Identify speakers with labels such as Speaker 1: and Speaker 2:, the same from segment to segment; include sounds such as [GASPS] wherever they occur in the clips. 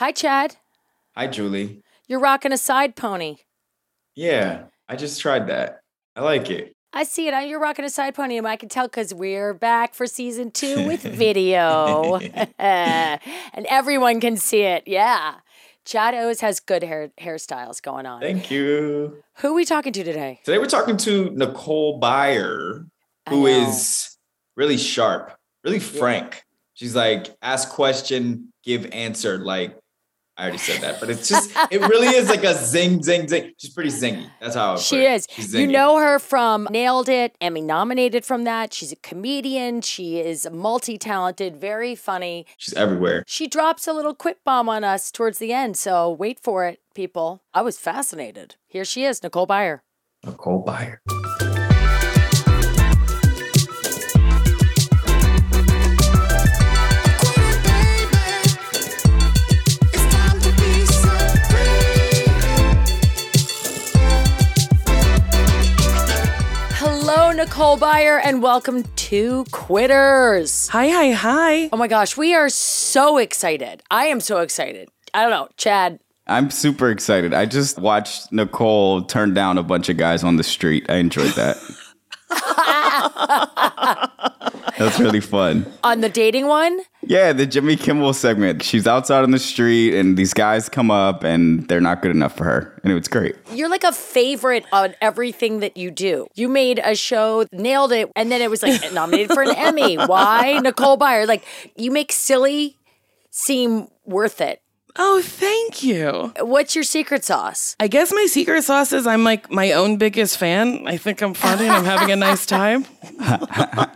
Speaker 1: Hi, Chad.
Speaker 2: Hi, Julie.
Speaker 1: You're rocking a side pony.
Speaker 2: Yeah, I just tried that. I like it.
Speaker 1: I see it. You're rocking a side pony, and I can tell because we're back for season two with [LAUGHS] video, [LAUGHS] and everyone can see it. Yeah, Chad O's has good hair hairstyles going on.
Speaker 2: Thank you.
Speaker 1: Who are we talking to today?
Speaker 2: Today we're talking to Nicole Byer, who is really sharp, really frank. She's like, ask question, give answer. Like, I already said that, but it's just, it really is like a zing, zing, zing. She's pretty zingy. That's how
Speaker 1: She
Speaker 2: put it.
Speaker 1: is. You know her from Nailed It, Emmy nominated from that. She's a comedian. She is multi talented, very funny.
Speaker 2: She's everywhere.
Speaker 1: She drops a little quip bomb on us towards the end, so wait for it, people. I was fascinated. Here she is, Nicole Byer.
Speaker 2: Nicole Byer.
Speaker 1: Nicole Byer, and welcome to Quitters.
Speaker 3: Hi, hi, hi.
Speaker 1: Oh my gosh, we are so excited. I am so excited. I don't know, Chad.
Speaker 4: I'm super excited. I just watched Nicole turn down a bunch of guys on the street. I enjoyed that. [LAUGHS] That's really fun.
Speaker 1: On the dating one,
Speaker 4: Yeah, the Jimmy Kimmel segment. She's outside on the street and these guys come up and they're not good enough for her. And it was great.
Speaker 1: you're like a favorite on everything that you do. You made a show, nailed it, and then it was like [LAUGHS] nominated for an Emmy. Why? Nicole Byer. Like, you make silly seem worth it.
Speaker 3: Oh, thank you.
Speaker 1: What's your secret sauce?
Speaker 3: I guess my secret sauce is I'm like my own biggest fan. I think I'm funny and I'm having a nice time. [LAUGHS]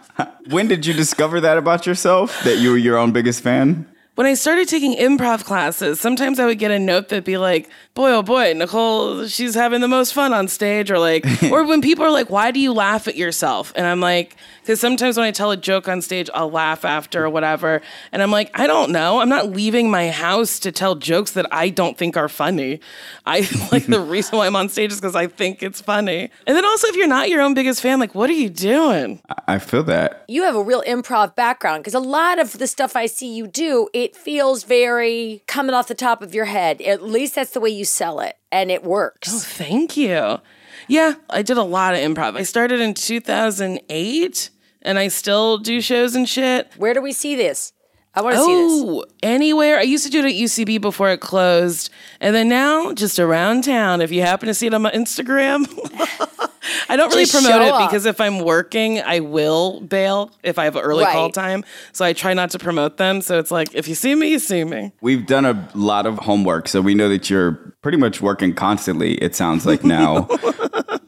Speaker 4: When did you discover that about yourself? That you were your own biggest fan?
Speaker 3: When I started taking improv classes, sometimes I would get a note that'd be like, boy, oh boy, Nicole, she's having the most fun on stage. Or like, [LAUGHS] or when people are like, why do you laugh at yourself? And I'm like, because sometimes when I tell a joke on stage, I'll laugh after or whatever. And I'm like, I don't know. I'm not leaving my house to tell jokes that I don't think are funny. I [LAUGHS] like the reason why I'm on stage is because I think it's funny. And then also, if you're not your own biggest fan, like, what are you doing?
Speaker 4: I feel that.
Speaker 1: You have a real improv background because a lot of the stuff I see you do, it feels very coming off the top of your head. At least that's the way you sell it, and it works.
Speaker 3: Oh, thank you. Yeah, I did a lot of improv. I started in 2008 and I still do shows and shit.
Speaker 1: Where do we see this? I want to see this.
Speaker 3: Oh, anywhere. I used to do it at UCB before it closed. And then now, just around town. If you happen to see it on my Instagram, [LAUGHS] I don't really
Speaker 1: Just
Speaker 3: promote it
Speaker 1: up.
Speaker 3: because if I'm working, I will bail if I have an early call time. So I try not to promote them. So it's like, if you see me, you see me.
Speaker 4: We've done a lot of homework, so we know that you're pretty much working constantly, it sounds like [LAUGHS] now.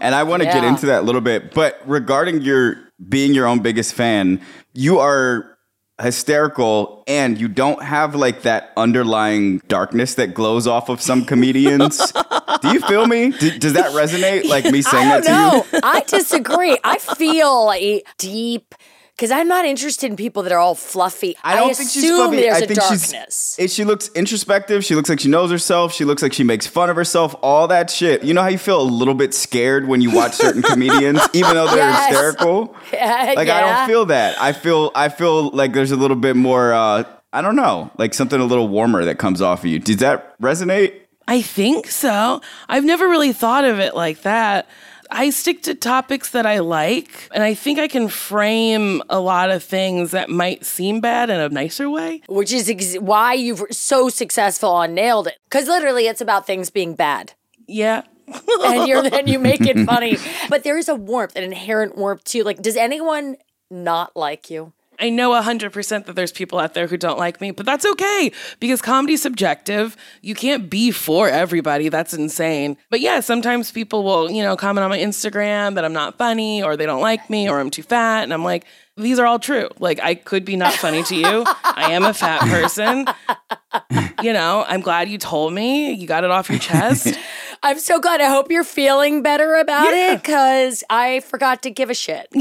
Speaker 4: and I want to get into that a little bit. But regarding your being your own biggest fan, you are hysterical and you don't have like that underlying darkness that glows off of some comedians. [LAUGHS] Do you feel me? D- does that resonate? Like me saying
Speaker 1: I
Speaker 4: that
Speaker 1: don't
Speaker 4: to you?
Speaker 1: know. I disagree. I feel a deep because I'm not interested in people that are all fluffy. I,
Speaker 4: I don't think she's
Speaker 1: assume
Speaker 4: fluffy.
Speaker 1: there's
Speaker 4: I
Speaker 1: a
Speaker 4: think
Speaker 1: darkness.
Speaker 4: she's. She looks introspective. She looks like she knows herself. She looks like she makes fun of herself. All that shit. You know how you feel a little bit scared when you watch certain [LAUGHS] comedians, even though they're
Speaker 1: Yes.
Speaker 4: hysterical. [LAUGHS]
Speaker 1: Yeah,
Speaker 4: Like I don't feel that. I feel. I feel like there's a little bit more. Uh, I don't know, like something a little warmer that comes off of you. Does that resonate?
Speaker 3: I think so. I've never really thought of it like that. I stick to topics that I like, and I think I can frame a lot of things that might seem bad in a nicer way.
Speaker 1: which is ex- why you've so successful on Nailed It. Because literally, it's about things being bad.
Speaker 3: Yeah. [LAUGHS]
Speaker 1: and you're then you make it [LAUGHS] funny. But there is a warmth, an inherent warmth too. Like, does anyone not like you?
Speaker 3: I know 100% that there's people out there who don't like me, but that's okay because comedy's subjective. You can't be for everybody. That's insane. But yeah, sometimes people will, you know, comment on my Instagram that I'm not funny or they don't like me or I'm too fat. And I'm like, these are all true. Like, I could be not funny to you. I am a fat person. [LAUGHS] You know, I'm glad you told me. You got it off your chest. [LAUGHS]
Speaker 1: I'm so glad. I hope you're feeling better about
Speaker 3: Yeah.
Speaker 1: it because I forgot to give a shit. [LAUGHS]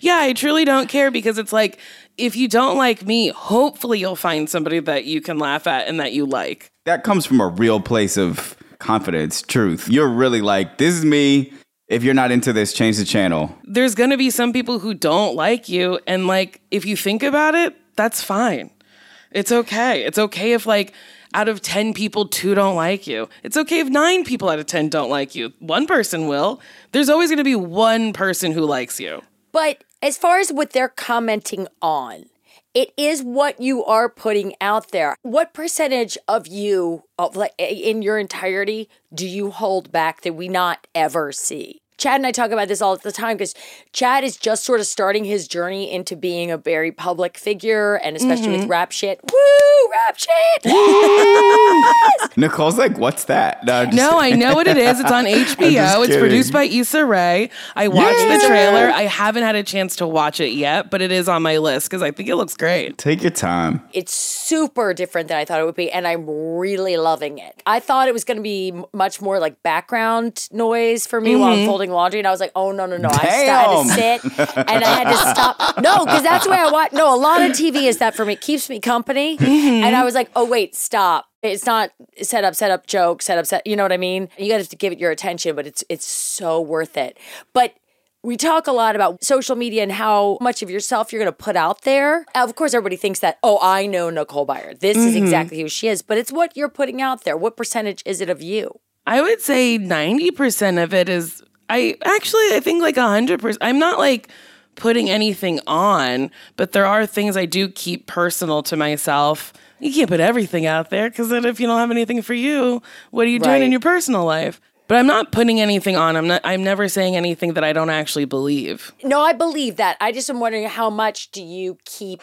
Speaker 3: yeah, I truly don't care because it's like, if you don't like me, hopefully you'll find somebody that you can laugh at and that you like.
Speaker 4: That comes from a real place of confidence, truth. You're really like, this is me. If you're not into this, change the channel.
Speaker 3: there's going to be some people who don't like you and like if you think about it that's fine it's okay it's okay if like out of 10 people, two don't like you. It's okay if nine people out of 10 don't like you. One person will. There's always going to be one person who likes you.
Speaker 1: But as far as what they're commenting on, it is what you are putting out there. What percentage of you, of like in your entirety, do you hold back that we not ever see? Chad and I talk about this all the time because Chad is just sort of starting his journey into being a very public figure and especially with mm-hmm. rap shit. Woo, rap shit! [LAUGHS] Yes!
Speaker 4: Nicole's like, what's that? No, I'm just-
Speaker 3: No, I know what it is. It's on [LAUGHS] HBO. It's produced by Issa Rae. I watched
Speaker 4: Yeah.
Speaker 3: the trailer. I haven't had a chance to watch it yet, but it is on my list because I think it looks great.
Speaker 4: Take your time.
Speaker 1: it's super different than I thought it would be, and I'm really loving it. I thought it was going to be much more like background noise for me while I'm mm-hmm. folding laundry, and I was like, oh no, no, no! I st- had to sit and I had to stop. [LAUGHS] No, because that's the way I watch. No, a lot of TV is that for me. It keeps me company, mm-hmm. and I was like, oh wait, stop. It's not set up, set up, joke, set up, set. You know what I mean? You got to give it your attention, but it's it's so worth it. But we talk a lot about social media and how much of yourself you're going to put out there. Of course, everybody thinks that, oh, I know Nicole Byer. This is mm-hmm. exactly who she is, but it's what you're putting out there. What percentage is it of you?
Speaker 3: I would say 90% of it is, I actually, I think like a 100%. I'm not like putting anything on, but there are things I do keep personal to myself. You can't put everything out there because then if you don't have anything for you, what are you doing in your personal life? But I'm not putting anything on. I'm not. I'm never saying anything that I don't actually believe.
Speaker 1: No, I believe that. I just am wondering how much do you keep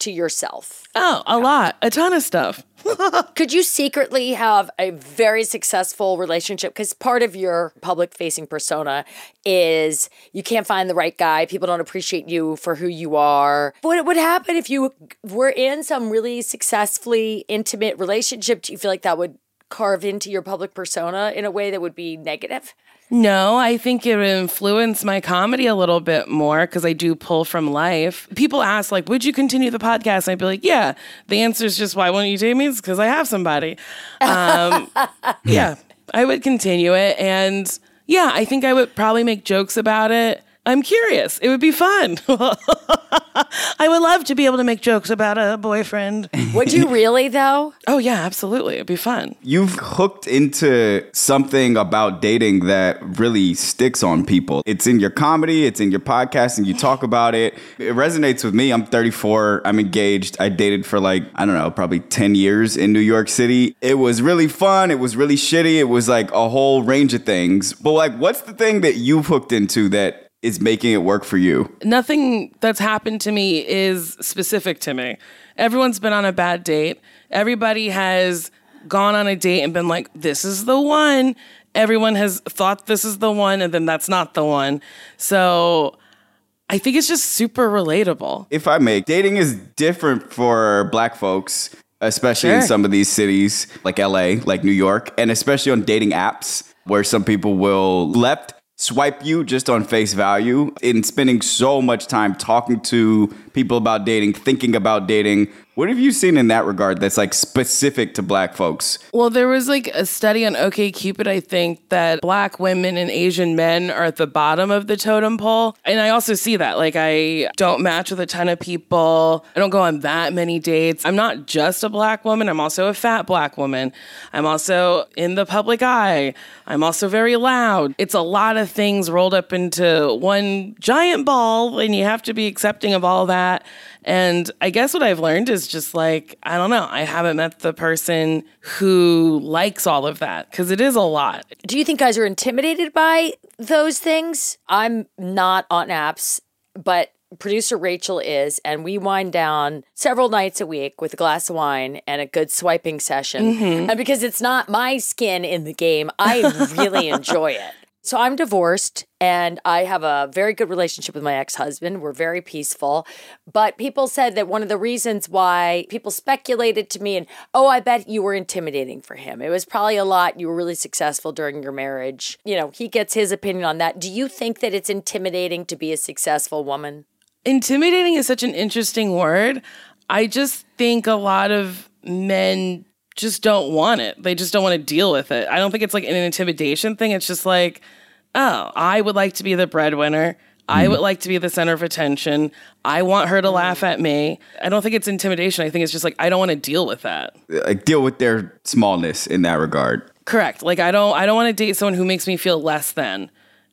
Speaker 1: to yourself?
Speaker 3: Oh, a lot, a ton of stuff. [LAUGHS]
Speaker 1: Could you secretly have a very successful relationship? Because part of your public facing persona is you can't find the right guy. People don't appreciate you for who you are. What would happen if you were in some really successfully intimate relationship? Do you feel like that would carve into your public persona in a way that would be negative?
Speaker 3: No, I think it influenced my comedy a little bit more because I do pull from life. People ask, like, would you continue the podcast? And I'd be like, yeah. The answer is just, why won't you date me? It's because I have somebody. Um, [LAUGHS] yeah, I would continue it. And yeah, I think I would probably make jokes about it. I'm curious. It would be fun. [LAUGHS] I would love to be able to make jokes about a boyfriend.
Speaker 1: Would you really, though?
Speaker 3: Oh, yeah, absolutely. It'd be fun.
Speaker 4: You've hooked into something about dating that really sticks on people. It's in your comedy, it's in your podcast, and you talk about it. It resonates with me. I'm 34, I'm engaged. I dated for like, I don't know, probably 10 years in New York City. It was really fun, it was really shitty, it was like a whole range of things. But like, what's the thing that you've hooked into that is making it work for you?
Speaker 3: nothing that's happened to me is specific to me. Everyone's been on a bad date. Everybody has gone on a date and been like, this is the one. Everyone has thought this is the one, and then that's not the one. So I think it's just super relatable.
Speaker 4: if I may, dating is different for black folks, especially in some of these cities like LA, like New York, and especially on dating apps where some people will left swipe you just on face value in spending so much time talking to people about dating, thinking about dating. What have you seen in that regard that's like specific to black folks?
Speaker 3: Well, there was like a study on OK Cupid, I think, that black women and Asian men are at the bottom of the totem pole. And I also see that. Like, I don't match with a ton of people. I don't go on that many dates. I'm not just a black woman, I'm also a fat black woman. I'm also in the public eye. I'm also very loud. It's a lot of things rolled up into one giant ball, and you have to be accepting of all that. And I guess what I've learned is just like, I don't know, I haven't met the person who likes all of that because it is a lot.
Speaker 1: Do you think guys are intimidated by those things? I'm not on apps, but producer Rachel is, and we wind down several nights a week with a glass of wine and a good swiping session. Mm-hmm. And because it's not my skin in the game, I really [LAUGHS] enjoy it. So I'm divorced and I have a very good relationship with my ex-husband. We're very peaceful. But people said that one of the reasons why people speculated to me and oh, I bet you were intimidating for him. It was probably a lot. You were really successful during your marriage. You know, he gets his opinion on that. Do you think that it's intimidating to be a successful woman?
Speaker 3: Intimidating is such an interesting word. I just think a lot of men just don't want it. They just don't want to deal with it. I don't think it's like an intimidation thing. It's just like, oh, I would like to be the breadwinner. I mm. would like to be the center of attention. I want her to laugh at me. I don't think it's intimidation. I think it's just like I don't want to deal with that.
Speaker 4: Uh, like deal with their smallness in that regard.
Speaker 3: Correct. Like I don't I don't want to date someone who makes me feel less than.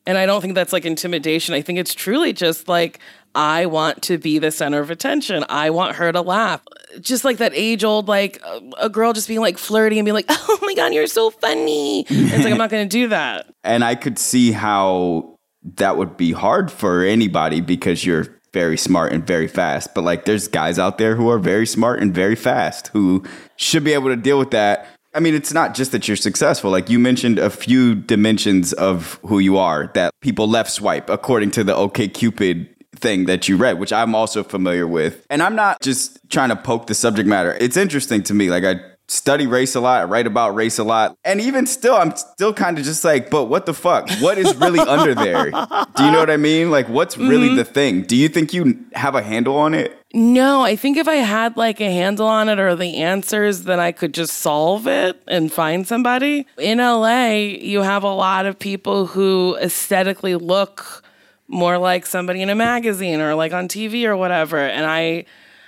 Speaker 3: And I don't think that's like intimidation. I think it's truly just like I want to be the center of attention. I want her to laugh. Just like that age old, like a, girl just being like flirty and being like, [LAUGHS] oh my God, you're so funny. it's like, I'm not going to do that. [LAUGHS]
Speaker 4: And I could see how that would be hard for anybody because you're very smart and very fast. But like there's guys out there who are very smart and very fast who should be able to deal with that. I mean, it's not just that you're successful. Like you mentioned a few dimensions of who you are that people left swipe according to the OK Cupid thing that you read, which I'm also familiar with. And I'm not just trying to poke the subject matter. It's interesting to me. Like I study race a lot, I write about race a lot. And even still, I'm still kind of just like, but what the fuck? What is really under there? Do you know what I mean? Like what's really
Speaker 3: Mm-hmm.
Speaker 4: the thing? Do you think you have a handle on it?
Speaker 3: No, I think if I had like a handle on it or the answers, then I could just solve it and find somebody. In LA, you have a lot of people who aesthetically look more like somebody in a magazine or like on TV or whatever. And I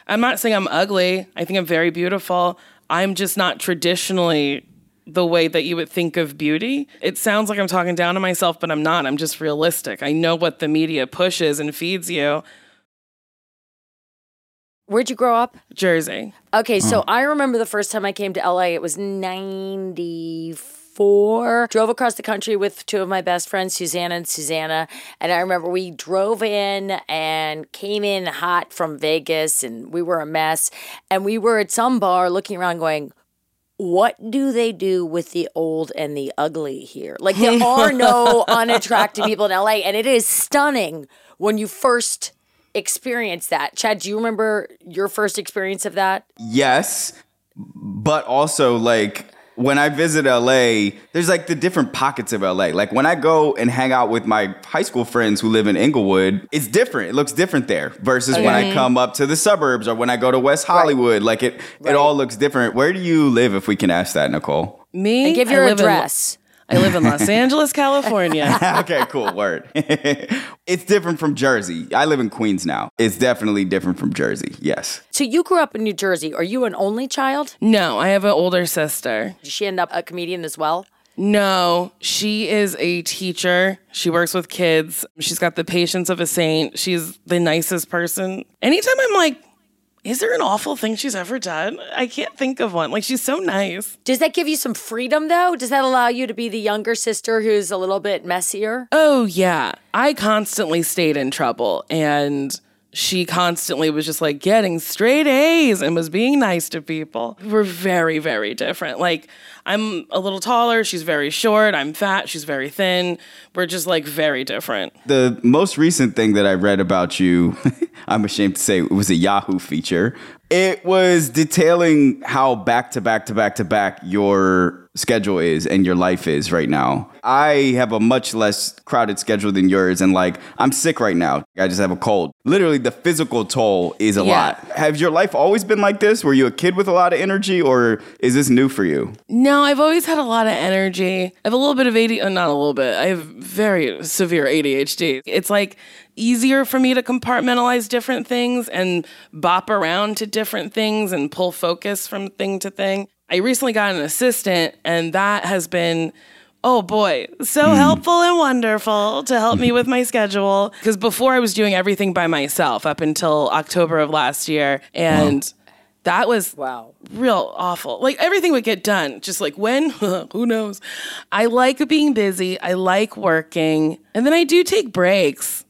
Speaker 3: I'm not saying I'm ugly. I think I'm very beautiful. I'm just not traditionally the way that you would think of beauty. It sounds like I'm talking down to myself, but I'm not. I'm just realistic. I know what the media pushes and feeds you.
Speaker 1: Where'd you grow up?
Speaker 3: Jersey.
Speaker 1: Okay, so hmm. I remember the first time I came to LA, it was 94. Drove across the country with two of my best friends, Susanna and Susanna. And I remember we drove in and came in hot from Vegas and we were a mess. And we were at some bar looking around going, what do they do with the old and the ugly here? Like there [LAUGHS] are no unattractive people in LA, and it is stunning when you first experience that. Chad, do you remember your first experience of that?
Speaker 4: Yes, but also like when I visit LA, there's like the different pockets of LA. Like when I go and hang out with my high school friends who live in Inglewood, it's different. It looks different there versus when I mm-hmm. come up to the suburbs or when I go to West Hollywood. Like it,
Speaker 1: Right.
Speaker 4: it all looks different. Where do you live, if we can ask that, Nicole?
Speaker 3: Me?
Speaker 1: And give
Speaker 3: I
Speaker 1: your
Speaker 3: live in-
Speaker 1: address.
Speaker 3: I live in Los Angeles, California. [LAUGHS]
Speaker 4: okay, cool. Word. [LAUGHS] it's different from Jersey. I live in Queens now. It's definitely different from Jersey. Yes.
Speaker 1: so you grew up in New Jersey. Are you an only child?
Speaker 3: No, I have an older sister.
Speaker 1: Did she end up a comedian as well?
Speaker 3: No, she is a teacher. She works with kids. She's got the patience of a saint. She's the nicest person. Anytime I'm like, is there an awful thing she's ever done? I can't think of one. Like, she's so nice.
Speaker 1: Does that give you some freedom though? Does that allow you to be the younger sister who's a little bit messier?
Speaker 3: Oh, yeah. I constantly stayed in trouble. And she constantly was just like getting straight A's and was being nice to people. We're very, very different. Like, I'm a little taller. She's very short. I'm fat. She's very thin. We're just like very different.
Speaker 4: The most recent thing that I read about you, [LAUGHS] I'm ashamed to say it was a Yahoo feature. It was detailing how back to back to back to back your schedule is and your life is right now. I have a much less crowded schedule than yours, and like I'm sick right now. I just have a cold. Literally, the physical toll is a
Speaker 3: Yeah.
Speaker 4: lot. Have your life always been like this? Were you a kid with a lot of energy, or is this new for you?
Speaker 3: No, I've always had a lot of energy. I have a little bit of ADHD, uh, not a little bit. I have very severe ADHD. It's like easier for me to compartmentalize different things and bop around to different things and pull focus from thing to thing. I recently got an assistant, and that has been. Oh boy, so helpful and wonderful to help me with my schedule. Because before I was doing everything by myself up until October of last year. And that was
Speaker 1: Wow.
Speaker 3: real awful. Like everything would get done. Just like when? [LAUGHS] Who knows? I like being busy. I like working. And then I do take breaks.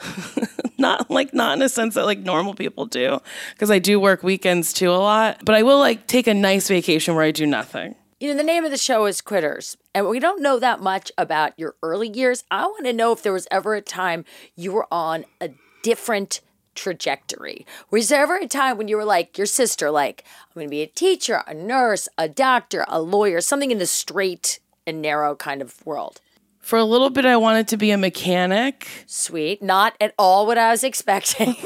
Speaker 3: [LAUGHS] not like not in a sense that like normal people do because I do work weekends too a lot, but I will like take a nice vacation where I do nothing.
Speaker 1: You know, the name of the show is Quitters, and we don't know that much about your early years. I want to know if there was ever a time you were on a different trajectory. Was there ever a time when you were like your sister, like, I'm going to be a teacher, a nurse, a doctor, a lawyer, something in the straight and narrow kind of world?
Speaker 3: For a little bit, I wanted to be a mechanic.
Speaker 1: Sweet. Not at all what I was expecting. [LAUGHS]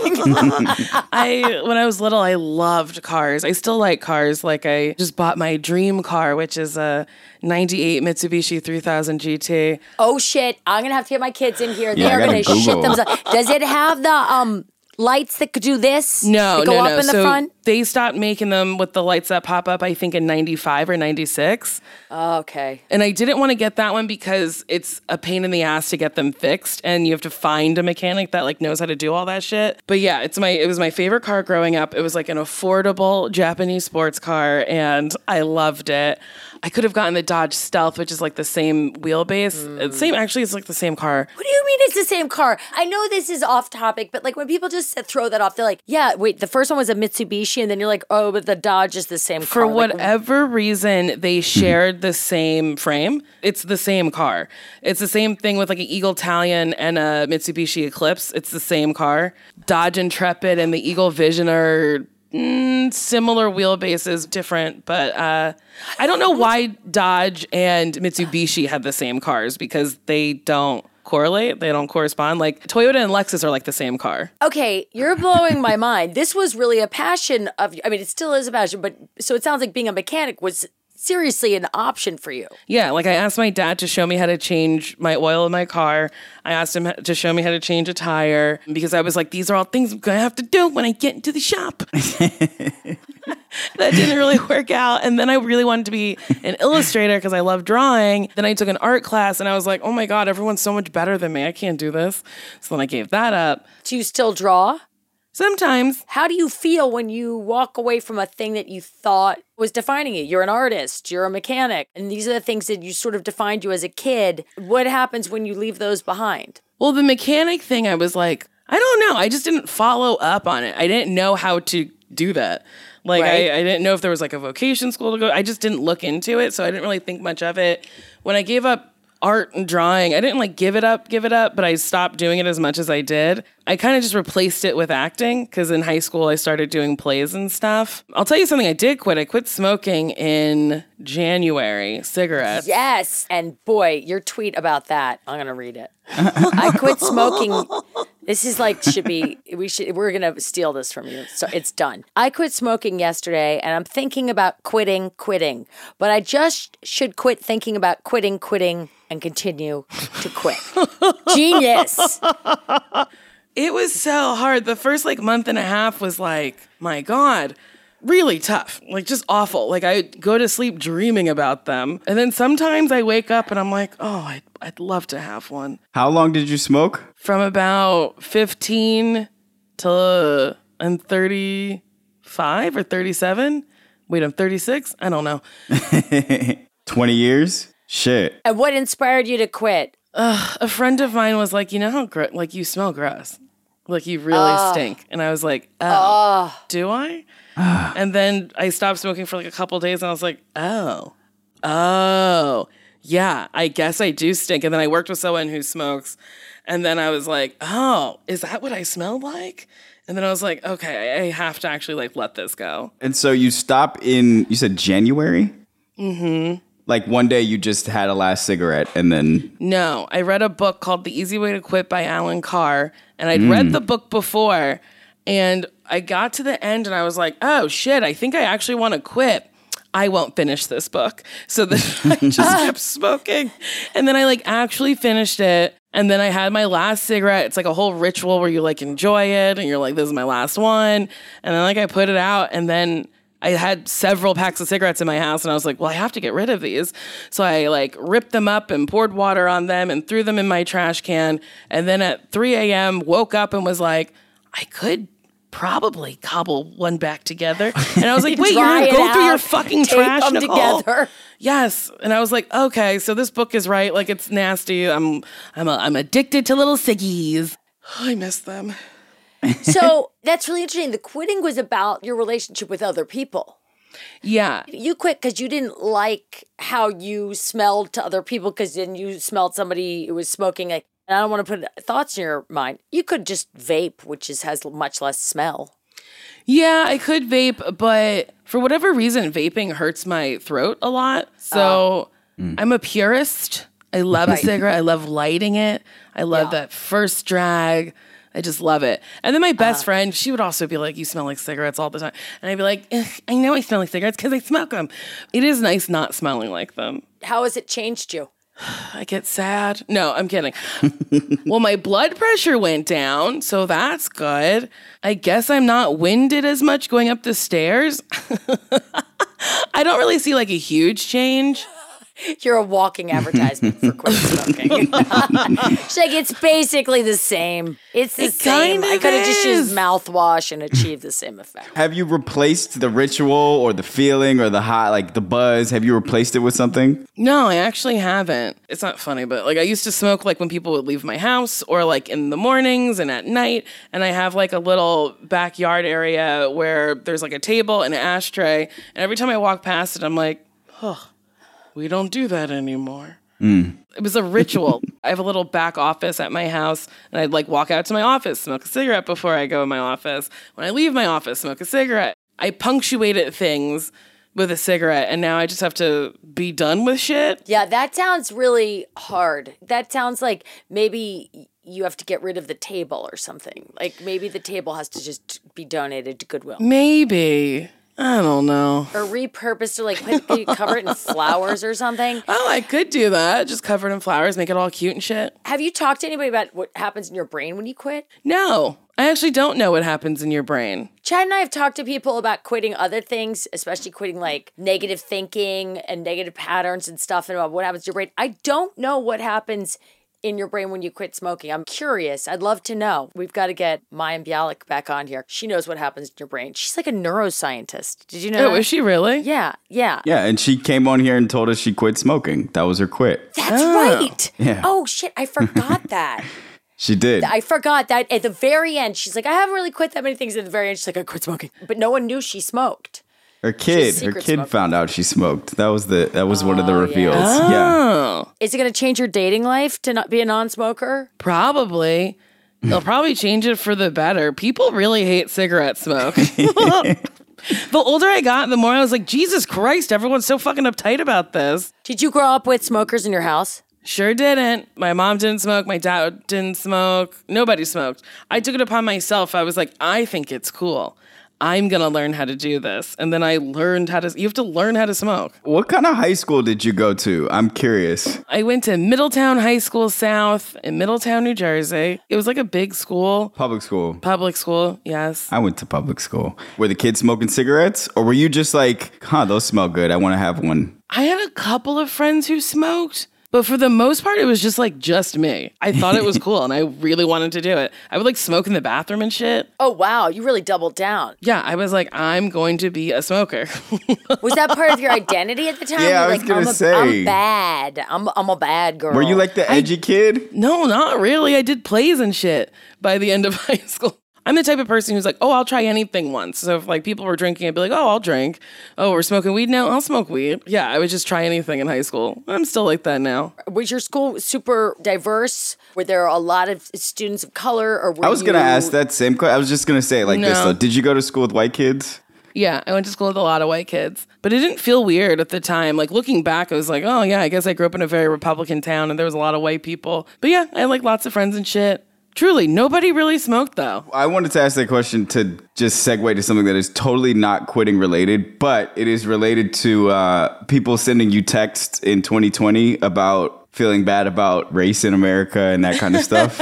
Speaker 3: I when I was little, I loved cars. I still like cars. Like I just bought my dream car, which is a '98 Mitsubishi 3000 GT.
Speaker 1: oh shit! I'm gonna have to get my kids in here.
Speaker 4: Yeah,
Speaker 1: They're
Speaker 4: gotta
Speaker 1: gonna shit themselves. Does it have the um lights that could do this?
Speaker 3: No,
Speaker 1: that go
Speaker 3: no,
Speaker 1: up
Speaker 3: no.
Speaker 1: in the
Speaker 3: so
Speaker 1: front.
Speaker 3: they stopped making them with the lights that pop up. I think in '95 or '96.
Speaker 1: Oh, okay.
Speaker 3: And I didn't want to get that one because it's a pain in the ass to get them fixed and you have to find a mechanic that like knows how to do all that shit. But yeah, it's my it was my favorite car growing up. It was like an affordable Japanese sports car and I loved it. I could have gotten the Dodge Stealth, which is like the same wheelbase. It's Same mm. actually it's like the same car.
Speaker 1: What do you mean it's the same car? I know this is off topic, but like when people just throw that off, they're like, "Yeah, wait, the first one was a Mitsubishi," and then you're like, "Oh, but the Dodge is the same
Speaker 3: For
Speaker 1: car." Like,
Speaker 3: whatever reason, they mm-hmm. shared the same frame. It's the same car. It's the same thing with like an Eagle Talon and a Mitsubishi Eclipse. It's the same car. Dodge Intrepid and the Eagle Vision are mm, similar wheelbases, different, but uh, I don't know why Dodge and Mitsubishi had the same cars because they don't correlate. They don't correspond. Like Toyota and Lexus are like the same car.
Speaker 1: Okay, you're blowing my [LAUGHS] mind. This was really a passion of I mean, it still is a passion, but so it sounds like being a mechanic was seriously an option for you.
Speaker 3: Yeah, like I asked my dad to show me how to change my oil in my car. I asked him to show me how to change a tire because I was like, these are all things I'm gonna have to do when I get into the shop. [LAUGHS] that didn't really work out. And then I really wanted to be an illustrator because I love drawing. Then I took an art class and I was like, oh my God, everyone's so much better than me. I can't do this. So then I gave that up.
Speaker 1: Do you still draw?
Speaker 3: Sometimes
Speaker 1: How do you feel when you walk away from a thing that you thought was defining you? You're an artist, you're a mechanic, and these are the things that you sort of defined you as a kid. What happens when you leave those behind?
Speaker 3: Well, the mechanic thing, I was like, I don't know. I just didn't follow up on it. I didn't know how to do that. Like,
Speaker 1: Right.
Speaker 3: I, I didn't know if there was like a vocation school to go. I just didn't look into it. So I didn't really think much of it. When I gave up art and drawing, I didn't like give it up, give it up, but I stopped doing it as much as I did. I kind of just replaced it with acting because in high school I started doing plays and stuff. I'll tell you something I did quit. I quit smoking in January, cigarettes.
Speaker 1: Yes. And boy, your tweet about that, I'm going to read it. [LAUGHS] I quit smoking. This is like should be [LAUGHS] we should we're to steal this from you. So it's done. I quit smoking yesterday and I'm thinking about quitting, quitting. But I just should quit thinking about quitting, quitting and continue to quit. [LAUGHS] Genius.
Speaker 3: It was so hard. The first like month and a half was like, my God, really tough. Like just awful. Like I go to sleep dreaming about them. And then sometimes I wake up and I'm like, oh, I'd, I'd love to have one.
Speaker 4: How long did you smoke?
Speaker 3: From about 15 to I'm 35 or 37. Wait, I'm 36? I don't know. [LAUGHS]
Speaker 4: 20 years? Shit.
Speaker 1: And what inspired you to quit?
Speaker 3: a friend of mine was like, you know how gr- like you smell gross, like you really stink, and I was like, oh, do I? [SIGHS] and then I stopped smoking for like a couple days, and I was like, oh, oh, yeah, I guess I do stink. And then I worked with someone who smokes, and then I was like, oh, is that what I smell like? And then I was like, okay, I have to actually like let this go.
Speaker 4: And so you stop in, you said January? Mm-hmm. Like one day you just had a last cigarette and then,
Speaker 3: No, I read a book called The Easy Way to Quit by Allen Carr, and I'd read the book before, and I got to the end and I was like, oh shit, I think I actually want to quit. I won't finish this book. So then [LAUGHS] I just kept smoking. And then I like actually finished it. And then I had my last cigarette. It's like a whole ritual where you like enjoy it and you're like, this is my last one. And then like I put it out and then I had several packs of cigarettes in my house and I was like, well, I have to get rid of these. So I like ripped them up and poured water on them and threw them in my trash can. And then at 3 a.m., woke up and was like, I could probably cobble one back together. [LAUGHS] And I was like, wait, you're gonna
Speaker 1: it
Speaker 3: go through your fucking
Speaker 1: tape
Speaker 3: trash
Speaker 1: them
Speaker 3: Nicole?
Speaker 1: together.
Speaker 3: Yes. And I was like, okay, so this book is right. Like it's nasty. I'm I'm a, I'm addicted to little ciggies. [SIGHS] I miss them. [LAUGHS]
Speaker 1: So that's really interesting. The quitting was about your relationship with other people.
Speaker 3: Yeah.
Speaker 1: You quit because you didn't like how you smelled to other people because then you smelled somebody who was smoking. Like, and I don't want to put thoughts in your mind. You could just vape, which is has much less smell.
Speaker 3: Yeah, I could vape, but for whatever reason, vaping hurts my throat a lot. So I'm a purist I love
Speaker 1: Right.
Speaker 3: a cigarette. I love lighting it. I love
Speaker 1: Yeah.
Speaker 3: that first drag. I just love it. And then my best
Speaker 1: Uh-huh.
Speaker 3: friend, she would also be like, "You smell like cigarettes all the time," and I'd be like, "I know I smell like cigarettes because I smoke them." It is nice not smelling like them.
Speaker 1: How has it changed you?
Speaker 3: I get sad. No, I'm kidding. [LAUGHS] well, my blood pressure went down, so that's good. I guess I'm not winded as much going up the stairs. [LAUGHS] I don't really see like a huge change. [LAUGHS]
Speaker 1: You're a walking advertisement for quit smoking. [LAUGHS] She's like, it's basically the same. It's the
Speaker 3: It
Speaker 1: same.
Speaker 3: kind
Speaker 1: I could have just used mouthwash and achieved the same effect.
Speaker 4: Have you replaced the ritual or the feeling or the high, like the buzz? Have you replaced it with something?
Speaker 3: No, I actually haven't. It's not funny, but like I used to smoke like when people would leave my house or like in the mornings and at night. And I have like a little backyard area where there's like a table and an ashtray. And every time I walk past it, I'm like, oh, we don't do that anymore. Mm. It was a ritual. [LAUGHS] I have a little back office at my house, and I'd like walk out to my office, smoke a cigarette before I go in my office. When I leave my office, smoke a cigarette. I punctuated things with a cigarette, and now I just have to be done with shit.
Speaker 1: Yeah, that sounds really hard. That sounds like maybe you have to get rid of the table or something. Like maybe the table has to just be donated to Goodwill.
Speaker 3: Maybe. I don't know.
Speaker 1: Or repurposed to like put, cover it in flowers or something. [LAUGHS]
Speaker 3: Oh, I could do that. Just cover it in flowers, make it all cute and shit.
Speaker 1: Have you talked to anybody about what happens in your brain when you quit?
Speaker 3: No, I actually don't know what happens in your brain.
Speaker 1: Chad and I have talked to people about quitting other things, especially quitting like negative thinking and negative patterns and stuff, and about what happens to your brain. I don't know what happens in your brain when you quit smoking. I'm curious. I'd love to know. We've got to get Mayim Bialik back on here. She knows what happens in your brain. She's like a neuroscientist. Did you know?
Speaker 3: Oh,
Speaker 1: that?
Speaker 3: is she really?
Speaker 1: Yeah, yeah.
Speaker 4: Yeah, and she came on here and told us she quit smoking. That was her quit.
Speaker 1: That's
Speaker 3: Oh.
Speaker 1: right.
Speaker 4: Yeah.
Speaker 1: Oh shit, I forgot [LAUGHS] that.
Speaker 4: She did.
Speaker 1: I forgot that at the very end. She's like, I haven't really quit that many things. At the very end, she's like, I quit smoking, but no one knew she smoked.
Speaker 4: Her kid, her kid
Speaker 1: smoker.
Speaker 4: found out she smoked. That was the that was one of the oh, reveals. Yeah.
Speaker 3: Oh,
Speaker 1: Is it going to change your dating life to not be a non-smoker?
Speaker 3: probably. They'll [LAUGHS] probably change it for the better. People really hate cigarette smoke. [LAUGHS] [LAUGHS] the older I got, the more I was like, Jesus Christ, everyone's so fucking uptight about this.
Speaker 1: Did you grow up with smokers in your house?
Speaker 3: Sure didn't. My mom didn't smoke. My dad didn't smoke. Nobody smoked. I took it upon myself. I was like, I think it's cool. I'm going to learn how to do this. And then I learned how to, you have to learn how to smoke.
Speaker 4: What kind of high school did you go to? I'm curious.
Speaker 3: I went to Middletown High School South in Middletown, New Jersey. It was like a big school,
Speaker 4: Public school.
Speaker 3: public school, yes.
Speaker 4: I went to public school. Were the kids smoking cigarettes? Or were you just like, huh, those smell good. I want to have one.
Speaker 3: I had a couple of friends who smoked, but for the most part, it was just like just me. I thought it was [LAUGHS] cool and I really wanted to do it. I would like smoke in the bathroom and shit.
Speaker 1: Oh wow, you really doubled down.
Speaker 3: Yeah, I was like, I'm going to be a smoker.
Speaker 1: Was that part of your [LAUGHS] identity at the time?
Speaker 4: Yeah,
Speaker 1: You're
Speaker 4: I was
Speaker 1: like,
Speaker 4: gonna
Speaker 1: I'm a,
Speaker 4: say.
Speaker 1: I'm bad. I'm I'm a bad girl.
Speaker 4: Were you like the edgy kid?
Speaker 3: no, not really. I did plays and shit by the end of [LAUGHS] high school. I'm the type of person who's like, oh, I'll try anything once. So if like people were drinking, I'd be like, oh, I'll drink. Oh, we're smoking weed now. I'll smoke weed. Yeah, I would just try anything in high school. I'm still like that now.
Speaker 1: Was your school super diverse? Were there a lot of students of color, or were
Speaker 4: I was gonna ask that same question. I was just gonna say it like this though. Did you go to school with white kids?
Speaker 3: Yeah, I went to school with a lot of white kids, but it didn't feel weird at the time. Like looking back, I was like, oh yeah, I guess I grew up in a very Republican town and there was a lot of white people. But yeah, I had like lots of friends and shit. Truly, nobody really smoked though.
Speaker 4: I wanted to ask that question to just segue to something that is totally not quitting related, but it is related to uh, people sending you texts in 2020 about feeling bad about race in America and that kind of [LAUGHS] stuff.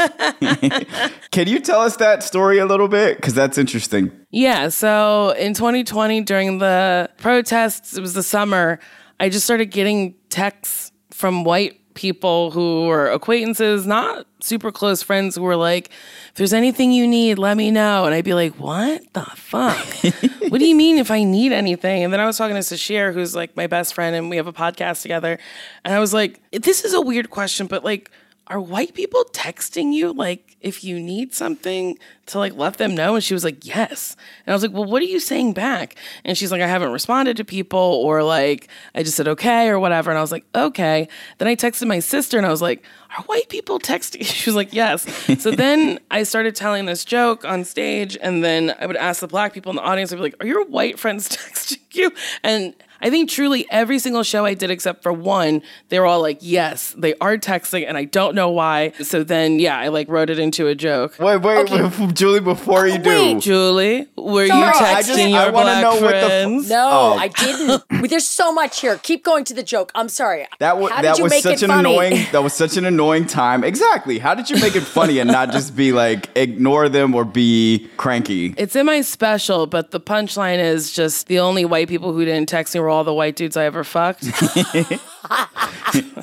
Speaker 4: Can you tell us that story a little bit? Because that's interesting.
Speaker 3: Yeah, so in 2020 during the protests, it was the summer, I just started getting texts from white people who were acquaintances, not super close friends, who were like, if there's anything you need, let me know. And I'd be like, what the fuck? [LAUGHS] what do you mean if I need anything? And then I was talking to Sasheer, who's like my best friend, and we have a podcast together. And I was like, this is a weird question, but like, are white people texting you like if you need something to like let them know? And she was like yes. And i was like well what are you saying back? And she's like i haven't responded to people or like i just said okay or whatever. And i was like okay. Then i texted my sister and i was like are white people texting? [LAUGHS] She was like yes. So [LAUGHS] then i started telling this joke on stage and then i would ask the black people in the audience i'd be like are your white friends [LAUGHS] texting you? And I think truly every single show I did except for one, they were all like, yes, they are texting and I don't know why. So then, yeah, I like wrote it into a joke.
Speaker 4: Wait, wait, wait, [LAUGHS] Julie, before you oh, do.
Speaker 1: Wait.
Speaker 3: Julie, were you texting
Speaker 1: I just-
Speaker 3: your
Speaker 4: I wanna
Speaker 3: black
Speaker 4: know what the f-
Speaker 3: friends?
Speaker 1: No,
Speaker 4: Oh.
Speaker 1: I didn't. [LAUGHS] There's so much here. Keep going to the joke. I'm sorry.
Speaker 4: That, wa-
Speaker 1: How did
Speaker 4: that
Speaker 1: you
Speaker 4: was
Speaker 1: make
Speaker 4: such
Speaker 1: it
Speaker 4: an
Speaker 1: funny?
Speaker 4: annoying that was such an annoying time. Exactly. How did you make it funny and not just be like ignore them or be cranky?
Speaker 3: It's in my special, but the punchline is just the only white people who didn't text me were all the white dudes I ever fucked. [LAUGHS]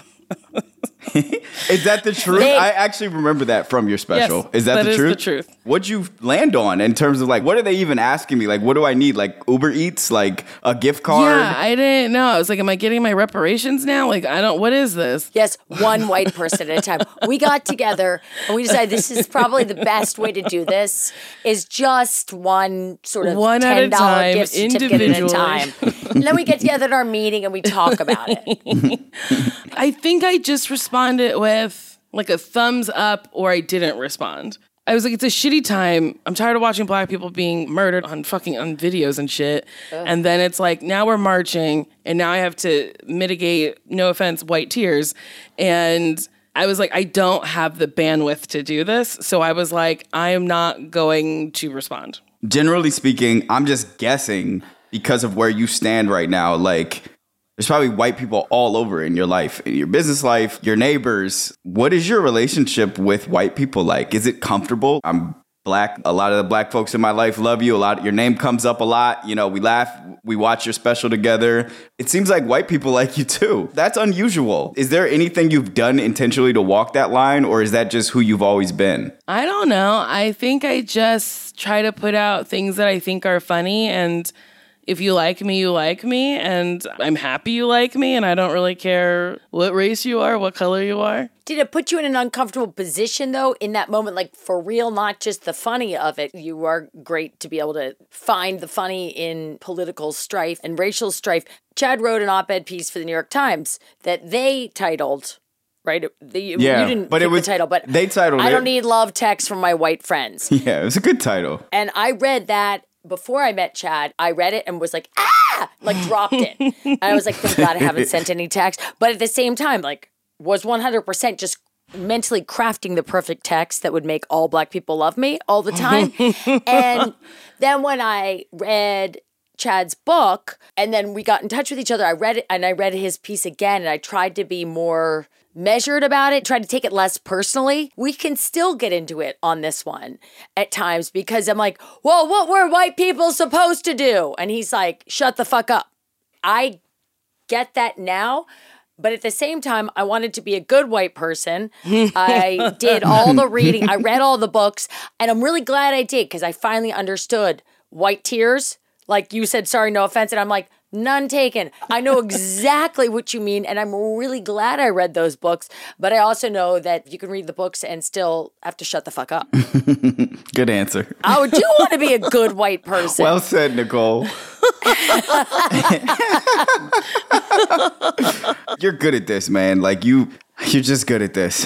Speaker 3: [LAUGHS] [LAUGHS]
Speaker 4: Is that the truth?
Speaker 1: They-
Speaker 4: I actually remember that from your special.
Speaker 3: Yes,
Speaker 4: is that,
Speaker 3: that
Speaker 4: the
Speaker 3: is
Speaker 4: truth?
Speaker 3: the truth.
Speaker 4: What'd you land on in terms of like what are they even asking me? Like what do I need? Like Uber Eats? Like a gift card?
Speaker 3: yeah, I didn't know. I was like, am I getting my reparations now? Like, I don't, what is this?
Speaker 1: Yes, one white person at a time. We got together and we decided this is probably the best way to do this is just one sort of
Speaker 3: One at a
Speaker 1: $10
Speaker 3: time,
Speaker 1: gift certificate at a
Speaker 3: individually.
Speaker 1: time. And then we get together at our meeting and we talk about it. [LAUGHS]
Speaker 3: I think I just responded with like a thumbs up or I didn't respond. I was like, it's a shitty time. I'm tired of watching black people being murdered on fucking on videos and shit. And then it's like, now we're marching and now I have to mitigate, no offense, white tears. And I was like, I don't have the bandwidth to do this. So I was like, I am not going to respond.
Speaker 4: Generally speaking, I'm just guessing because of where you stand right now. Like there's probably white people all over in your life, in your business life, your neighbors. What is your relationship with white people like? Is it comfortable? I'm black. A lot of the black folks in my life love you. A lot your name comes up a lot. You know, we laugh, we watch your special together. It seems like white people [LAUGHS] like you too. That's unusual. Is there anything you've done intentionally to walk that line or is that just who you've always been?
Speaker 3: I don't know. I think I just try to put out things that I think are funny and if you like me, you like me and I'm happy you like me and I don't really care what race you are, what color you are.
Speaker 1: Did it put you in an uncomfortable position though in that moment? Like for real, not just the funny of it. You are great to be able to find the funny in political strife and racial strife. Chad wrote an op ed piece for the New York Times that they titled, right? The, you-
Speaker 4: Yeah,
Speaker 1: you didn't
Speaker 4: but it was-
Speaker 1: the title, but
Speaker 4: they titled
Speaker 1: I don't need love texts from my white friends. [LAUGHS]
Speaker 4: Yeah, it was a good title.
Speaker 1: And I read that before I met Chad. I read it and was like, ah, like dropped it. and I was like, thank God I haven't sent any text. But at the same time, like, was 100% just mentally crafting the perfect text that would make all black people love me all the time. [LAUGHS] and then when I read Chad's book and then we got in touch with each other, I read it and I read his piece again and I tried to be more measured about it, try to take it less personally. We can still get into it on this one at times because I'm like, well, what were white people supposed to do? And he's like, shut the fuck up. I get that now. But at the same time, I wanted to be a good white person. I [LAUGHS] did all the reading, I read all the books, and I'm really glad I did because I finally understood white tears. Like you said, sorry, no offense. And I'm like, none taken. I know exactly what you mean. And I'm really glad I read those books. But I also know that you can read the books and still have to shut the fuck up. [LAUGHS]
Speaker 4: Good answer.
Speaker 1: I do want to be a good white person.
Speaker 4: Well said, Nicole. [LAUGHS] [LAUGHS] you're good at this, man. Like you you're just good at this.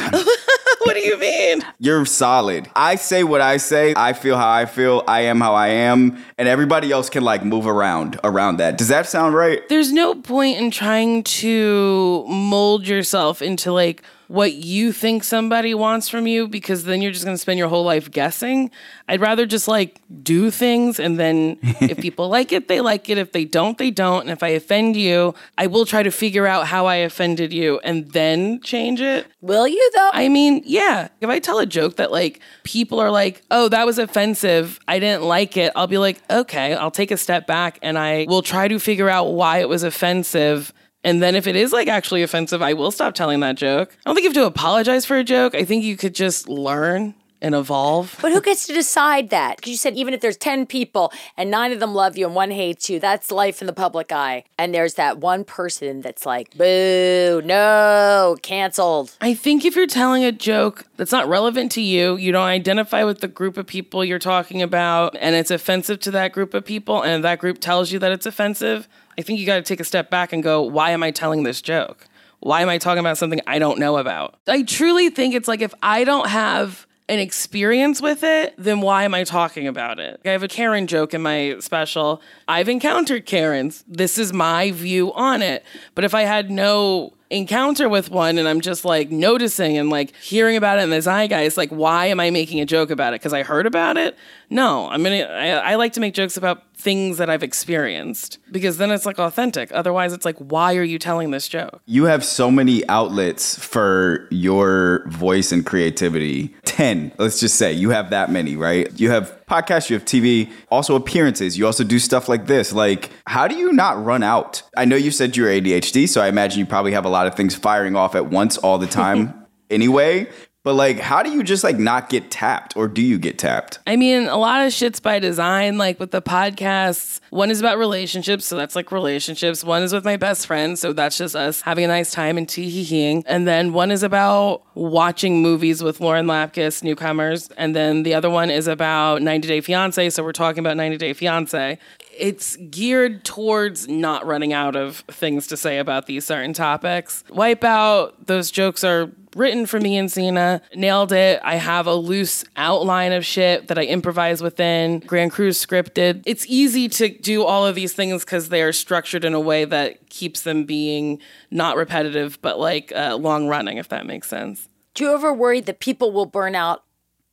Speaker 3: What do you mean?
Speaker 4: You're solid. I say what I say. I feel how I feel. I am how I am, and everybody else can like move around around that. Does that sound right?
Speaker 3: There's no point in trying to mold yourself into like what you think somebody wants from you because then you're just going to spend your whole life guessing. I'd rather just like do things and then [LAUGHS] if people like it, they like it. If they don't, they don't. And if I offend you, I will try to figure out how I offended you and then change it.
Speaker 1: Will you though?
Speaker 3: I mean, yeah. If I tell a joke that like people are like, "Oh, that was offensive. I didn't like it." I'll be like, "Okay, I'll take a step back and I will try to figure out why it was offensive." And then if it is like actually offensive, I will stop telling that joke. I don't think you have to apologize for a joke. I think you could just learn and evolve.
Speaker 1: But who gets to decide that? Because you said even if there's 10 people and nine of them love you and one hates you, that's life in the public eye. And there's that one person that's like, boo, no, canceled.
Speaker 3: I think if you're telling a joke that's not relevant to you, you don't identify with the group of people you're talking about, and it's offensive to that group of people, and that group tells you that it's offensive, I think you got to take a step back and go, why am I telling this joke? Why am I talking about something I don't know about? I truly think it's like if I don't have an experience with it, then why am I talking about it? I have a Karen joke in my special. I've encountered Karens. This is my view on it. But if I had no encounter with one and I'm just like noticing and like hearing about it in the zeitgeist, like why am I making a joke about it? Because I heard about it? No, I mean. I, I like to make jokes about things that I've experienced because then it's like authentic. Otherwise, it's like, why are you telling this joke?
Speaker 4: You have so many outlets for your voice and creativity. 10, let's just say. You have that many, right? You have podcasts, you have TV, also appearances. You also do stuff like this. Like, how do you not run out? I know you said you're ADHD, so I imagine you probably have a lot of things firing off at once all the time [LAUGHS] anyway. But like, how do you just like not get tapped, or do you get tapped?
Speaker 3: I mean, a lot of shit's by design. Like with the podcasts, one is about relationships, so that's like relationships. One is with my best friend, so that's just us having a nice time and tee hee heeing. And then one is about watching movies with Lauren Lapkus, newcomers. And then the other one is about 90 Day Fiance, so we're talking about 90 Day Fiance it's geared towards not running out of things to say about these certain topics. Wipeout, those jokes are written for me and Cena. Nailed it. I have a loose outline of shit that I improvise within. Grand Crew's scripted. It's easy to do all of these things because they are structured in a way that keeps them being not repetitive, but like uh, long running, if that makes sense.
Speaker 1: Do you ever worry that people will burn out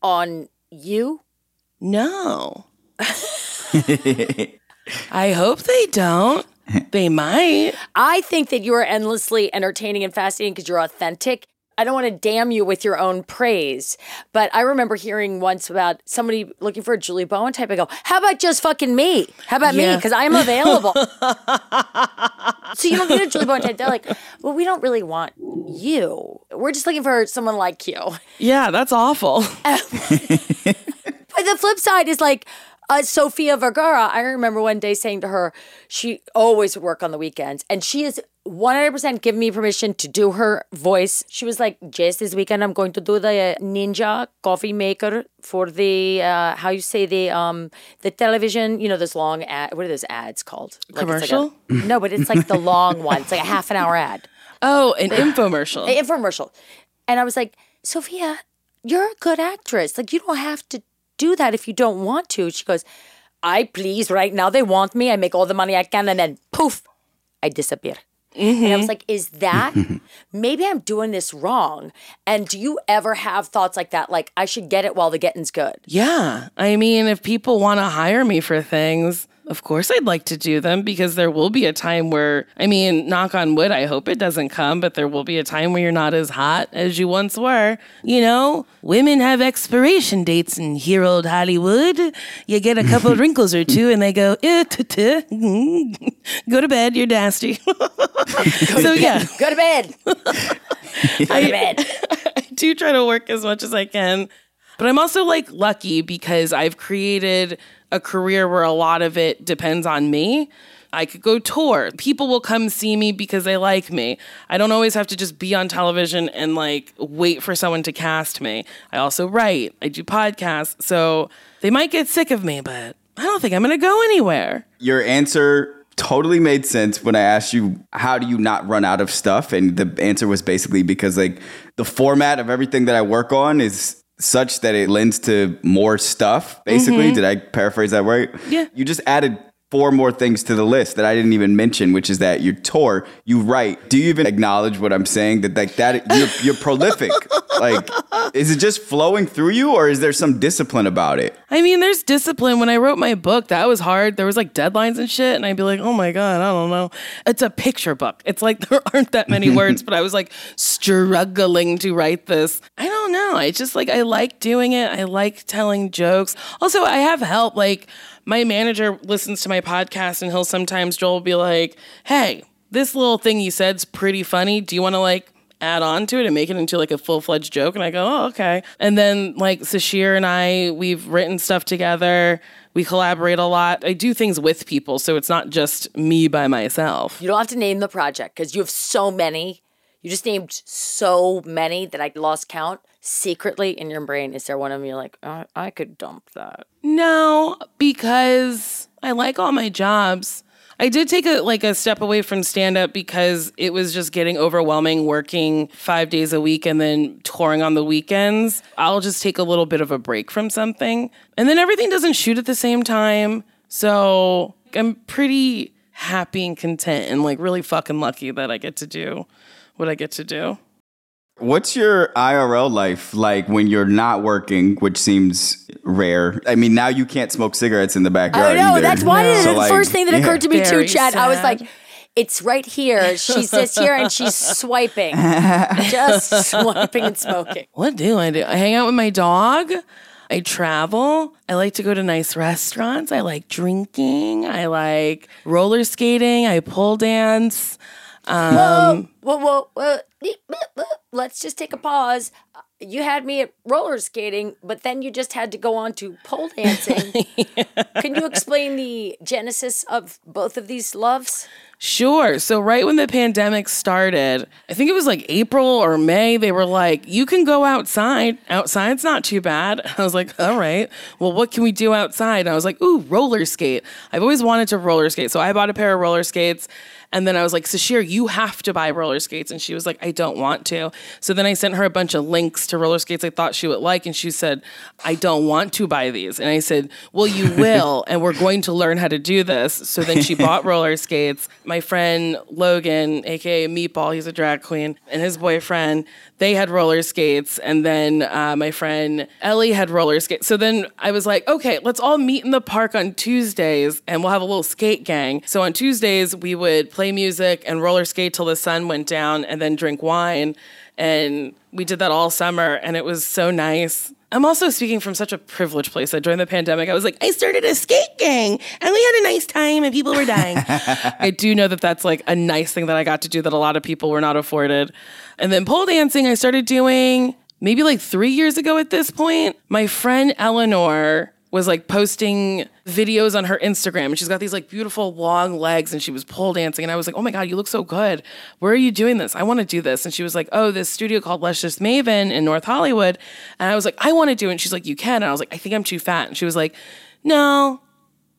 Speaker 1: on you?
Speaker 3: No. [LAUGHS] [LAUGHS] I hope they don't. [LAUGHS] They might.
Speaker 1: I think that you are endlessly entertaining and fascinating because you're authentic. I don't want to damn you with your own praise, but I remember hearing once about somebody looking for a Julie Bowen type. I go, "How about just fucking me? How about me? Because I'm available." [LAUGHS] so you don't get a Julie Bowen type. They're like, "Well, we don't really want you. We're just looking for someone like you."
Speaker 3: Yeah, that's awful. [LAUGHS]
Speaker 1: But the flip side is like uh, Sofia Vergara. I remember one day saying to her, she always work on the weekends, and she is 100% given me permission to do her voice. She was like, Jess, this weekend I'm going to do the Ninja coffee maker for the, uh, how you say the, um, the television, you know, those long ad, what are those ads called? Like, it's like a-
Speaker 3: Commercial? [LAUGHS]
Speaker 1: no, but it's like the long one. It's like a half an hour ad.
Speaker 3: Oh, an infomercial.
Speaker 1: An infomercial. And I was like, Sofia, you're a good actress. Like, you don't have to do that if you don't want to. She goes, I please, right now they want me. I make all the money I can, and then poof, I disappear. And I was mm-hmm. like, is that [LAUGHS] maybe I'm doing this wrong? And do you ever have thoughts like that? Like, I should get it while the getting's good.
Speaker 3: Yeah. I mean, if people want to hire me for things, of course I'd like to do them because there will be a time where, I mean, knock on wood, I hope it doesn't come, but there will be a time where you're not as hot as you once were. You know, women have expiration dates in here old Hollywood. You get a couple [LAUGHS] wrinkles or two and they go, eh, tuh, tuh. [LAUGHS] go to bed, you're nasty. [LAUGHS] so, yeah.
Speaker 1: Go to bed. Go to bed.
Speaker 3: I do try to work as much as I can. But I'm also like lucky because I've created a career where a lot of it depends on me. I could go tour. People will come see me because they like me. I don't always have to just be on television and like wait for someone to cast me. I also write, I do podcasts. So they might get sick of me, but I don't think I'm going to go anywhere.
Speaker 4: Your answer totally made sense when I asked you how do you not run out of stuff and the answer was basically because like the format of everything that I work on is such that it lends to more stuff basically. Mm-hmm. Did I paraphrase that right?
Speaker 3: Yeah.
Speaker 4: you just added four more things to the list that I didn't even mention which is that you tour you write do you even acknowledge what I'm saying that like that you're, you're prolific like is it just flowing through you or is there some discipline about it
Speaker 3: I mean, there's discipline. When I wrote my book, that was hard. There was like deadlines and shit, and I'd be like, "Oh my god, I don't know." It's a picture book. It's like [LAUGHS] there aren't that many [LAUGHS] words, but I was like struggling to write this. I don't know. I just like I like doing it. I like telling jokes. Also, I have help. Like my manager listens to my podcast, and he'll sometimes Joel will be like, "Hey, this little thing you said's pretty funny. Do you want to like?" add on to it and make it into like a full fledged joke. And I go, oh, okay. And then like Sasheer and I, we've written stuff together. We collaborate a lot. I do things with people, so it's not just me by myself.
Speaker 1: You don't have to name the project because you have so many. You just named so many that I lost count. Secretly in your brain, is there one of you're like, oh, I could dump that?
Speaker 3: No, because I like all my jobs. I did take a like a step away from stand up because it was just getting overwhelming working 5 days a week and then touring on the weekends. I'll just take a little bit of a break from something. And then everything doesn't shoot at the same time. So, I'm pretty happy and content and like really fucking lucky that I get to do what I get to do.
Speaker 4: What's your IRL life like when you're not working, which seems rare? I mean, now you can't smoke cigarettes in the backyard.
Speaker 1: I know.
Speaker 4: either.
Speaker 1: That's why
Speaker 4: So,
Speaker 1: the
Speaker 4: like,
Speaker 1: first thing that
Speaker 4: yeah.
Speaker 1: occurred to me too,
Speaker 3: Very
Speaker 1: Chad. I was like, it's right here. She [LAUGHS] sits here and she's swiping, [LAUGHS] just swiping and smoking.
Speaker 3: What do I do? I hang out with my dog. I travel. I like to go to nice restaurants. I like drinking. I like roller skating. I pole dance.
Speaker 1: Whoa, whoa, whoa, whoa. Let's just take a pause. You had me at roller skating, but then you just had to go on to pole [LAUGHS] dancing. Can you explain the genesis of both of these loves?
Speaker 3: Sure. So, right when the pandemic started, I think it was like April or May, they were like, you can go outside. Outside's not too bad. [LAUGHS] I was like, all right. Well, what can we do outside? And I was like, ooh, roller skate. I've always wanted to roller skate. So, I bought a pair of roller skates. And then I was like, Sasheer, you have to buy roller skates. And she was like, I don't want to. So then I sent her a bunch of links to roller skates I thought she would like. And she said, I don't want to buy these. And I said, Well, you [LAUGHS] will. and we're going to learn how to do this. So then she bought [LAUGHS] roller skates. My friend Logan, AKA Meatball, he's a drag queen, and his boyfriend, they had roller skates. And then uh, my friend Ellie had roller skates. So then I was like, okay, let's all meet in the park on Tuesdays and we'll have a little skate gang. So on Tuesdays, we would play music and roller skate till the sun went down and then drink wine. And we did that all summer and it was so nice. I'm also speaking from such a privileged place that during the pandemic, I was like, I started a skate gang and we had a nice time and people were dying. [LAUGHS] I do know that that's like a nice thing that I got to do that a lot of people were not afforded. And then pole dancing, I started doing maybe like three years ago at this point. My friend Eleanor was like posting videos on her Instagram and she's got these like beautiful long legs and she was pole dancing and I was like, "Oh my god, you look so good. Where are you doing this? I want to do this." And she was like, "Oh, this studio called Luscious Maven in North Hollywood." And I was like, "I want to do it." And she's like, "You can." And I was like, "I think I'm too fat." And she was like, "No,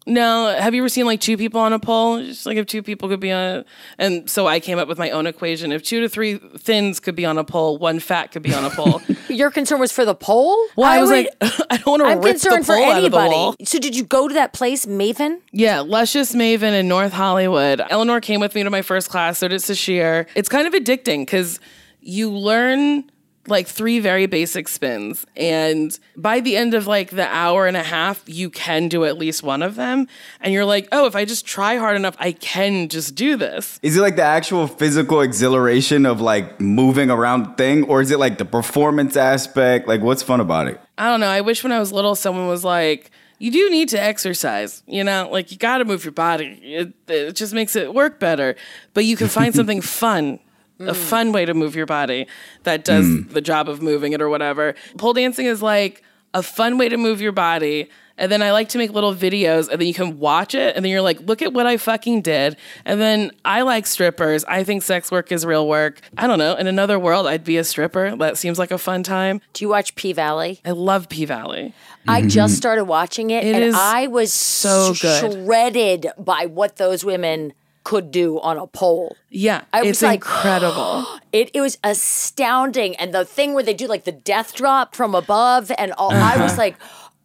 Speaker 3: no, have you ever seen like two people on a pole? Just like if two people could be on, a, and so I came up with my own equation. If two to three thins could be on a pole, one fat could be on a pole. [LAUGHS]
Speaker 1: Your concern was for the pole?
Speaker 3: Well, I, was
Speaker 1: would-
Speaker 3: like, [LAUGHS] I don't want to
Speaker 1: I'm
Speaker 3: rip
Speaker 1: concerned
Speaker 3: the
Speaker 1: for
Speaker 3: pole out of the
Speaker 1: anybody. So did you go to that place, Maven?
Speaker 3: Yeah, Luscious Maven in North Hollywood. Eleanor came with me to my first class, so did Sasheer. It's kind of addicting because you learn like three very basic spins. And by the end of like the hour and a half, you can do at least one of them. And you're like, oh, if I just try hard enough, I can just do this.
Speaker 4: Is it like the actual physical exhilaration of like moving around thing, or is it like the performance aspect? Like, what's fun about it?
Speaker 3: I don't know. I wish when I was little, someone was like, you do need to exercise, you know, like you got to move your body. It, it just makes it work better. But you can find [LAUGHS] something fun, a mm. fun way to move your body that does mm. the job of moving it or whatever. Pole dancing is like a fun way to move your body. And then I like to make little videos and then you can watch it and then you're like, look at what I fucking did. And then I like strippers. I think sex work is real work. I don't know. In another world, I'd be a stripper. That seems like a fun time.
Speaker 1: Do you watch P Valley?
Speaker 3: I love P Valley.
Speaker 1: I just mm-hmm. started watching it,
Speaker 3: It
Speaker 1: and
Speaker 3: is
Speaker 1: I was
Speaker 3: so good.
Speaker 1: shredded by what those women could do on a pole.
Speaker 3: Yeah,
Speaker 1: I was like, [GASPS]
Speaker 3: incredible.
Speaker 1: It, it was astounding. And the thing where they do like the death drop from above and all, I
Speaker 3: Uh-huh.
Speaker 1: was like,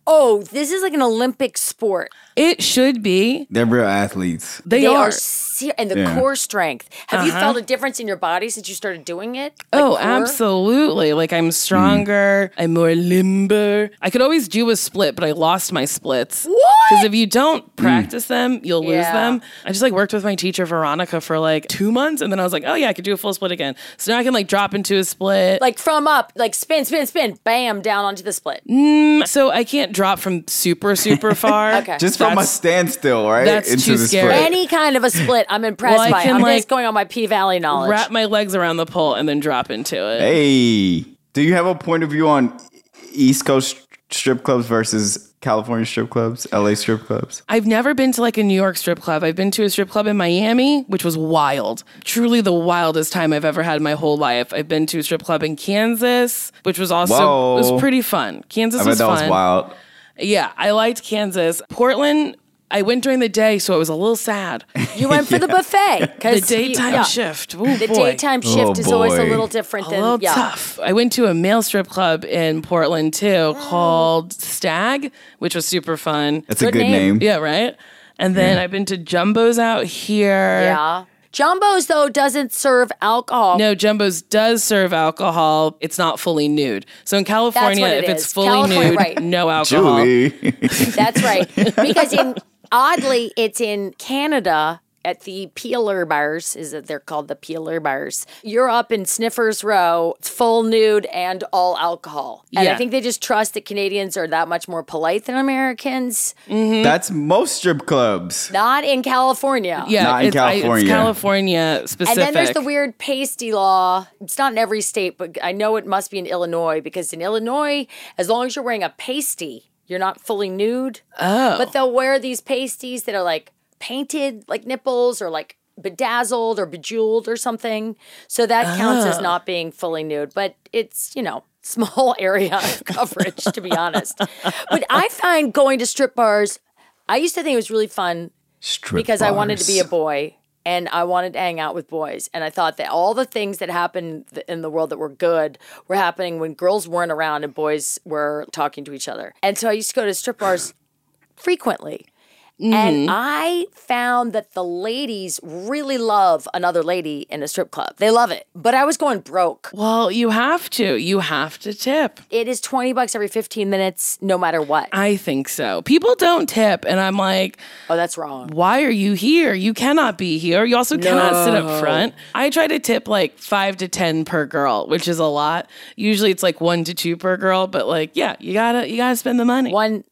Speaker 1: oh, this is like an Olympic sport.
Speaker 3: It should be.
Speaker 4: They're real athletes.
Speaker 3: They,
Speaker 1: They
Speaker 3: are.
Speaker 1: are, ser- and the
Speaker 4: Yeah.
Speaker 1: core strength. Have you
Speaker 3: Uh-huh.
Speaker 1: felt a difference in your body since you started doing it? Like
Speaker 3: oh,
Speaker 1: core?
Speaker 3: absolutely. Like I'm mm. stronger. I'm more limber. I could always do a split, but I lost my splits.
Speaker 1: What?
Speaker 3: Because if you don't mm. practice them, you'll lose
Speaker 1: Yeah.
Speaker 3: them. I just like worked with my teacher Veronica for like two months, and then I was like, oh yeah, I could do a full split again. So now I can like drop into a split.
Speaker 1: Like from up, like spin, spin, spin, bam, down onto the split.
Speaker 3: Mm, so I can't drop from super super [LAUGHS] far.
Speaker 1: Okay.
Speaker 4: Just from a standstill, right?
Speaker 3: that's too scary.
Speaker 4: split.
Speaker 1: Any kind of a split, I'm impressed
Speaker 3: Well, I
Speaker 1: by.
Speaker 3: can,
Speaker 1: I'm
Speaker 3: like,
Speaker 1: just going on my P Valley knowledge.
Speaker 3: Wrap my legs around the pole and then drop into it.
Speaker 4: Hey, do you have a point of view on East Coast strip clubs versus California strip clubs, LA strip clubs?
Speaker 3: I've never been to like a New York strip club. I've been to a strip club in Miami, which was wild. Truly the wildest time I've ever had in my whole life. I've been to a strip club in Kansas, which was also it
Speaker 4: Whoa.
Speaker 3: was pretty fun. Kansas
Speaker 4: I bet
Speaker 3: was
Speaker 4: that
Speaker 3: fun.
Speaker 4: was wild.
Speaker 3: Yeah, I liked Kansas. Portland I went during the day, so it was a little sad. [LAUGHS]
Speaker 1: You went for the buffet
Speaker 3: The
Speaker 1: because
Speaker 3: daytime shift. Ooh,
Speaker 1: The
Speaker 3: boy.
Speaker 1: daytime oh, shift
Speaker 4: Oh,
Speaker 1: is always a
Speaker 4: boy.
Speaker 1: little different
Speaker 3: a
Speaker 1: than
Speaker 3: little
Speaker 1: yeah.
Speaker 3: tough. I went to a male strip club in Portland too called Stag, which was super fun.
Speaker 4: That's a
Speaker 1: Good
Speaker 4: good
Speaker 1: name.
Speaker 4: name.
Speaker 3: Yeah, right. And then I've been to Jumbo's out here.
Speaker 1: Yeah. Jumbo's though doesn't serve alcohol.
Speaker 3: No, Jumbo's does serve alcohol. It's not fully nude. So in California,
Speaker 1: it
Speaker 3: if
Speaker 1: is.
Speaker 3: it's fully
Speaker 1: California,
Speaker 3: nude,
Speaker 1: right.
Speaker 3: no alcohol.
Speaker 4: Julie.
Speaker 1: That's right. [LAUGHS] Because in oddly, it's in Canada at the Peeler bars. Is that they're called the Peeler bars? You're up in Sniffers Row. It's full nude and all alcohol. And I think they just trust that Canadians are that much more polite than Americans. Mm-hmm.
Speaker 4: That's most strip clubs.
Speaker 1: Not in California.
Speaker 3: Yeah,
Speaker 4: Not in
Speaker 3: it's, I- it's
Speaker 4: California.
Speaker 3: California specific.
Speaker 1: And then there's the weird pasty law. It's not in every state, but I know it must be in Illinois because in Illinois, as long as you're wearing a pasty, you're not fully nude.
Speaker 3: Oh.
Speaker 1: But they'll wear these pasties that are like painted like nipples or like bedazzled or bejeweled or something. So that counts
Speaker 3: Oh.
Speaker 1: as ah. not being fully nude, but it's, you know, [LAUGHS] small area of coverage to be honest. But I [LAUGHS] find going to strip bars, I used to think it was really fun
Speaker 4: Strip
Speaker 1: because I wanted to be a boy and I wanted to hang out with boys. And I thought that all the things that happened in the world that were good were happening when girls weren't around and boys were talking to each other. And so I used to go to strip bars frequently. And mm-hmm. I found that the ladies really love another lady in a strip club. They love it. But I was going broke.
Speaker 3: well, you have to. You have to tip.
Speaker 1: It is 20 bucks every 15 minutes, no matter what.
Speaker 3: I think so. People don't tip, and I'm like,
Speaker 1: Oh, that's wrong.
Speaker 3: why are you here? You cannot be here. You also cannot sit up front. I try to tip like five to ten per girl, which is a lot. Usually it's like one to two per girl, but like, yeah, you gotta you gotta spend the money.
Speaker 1: One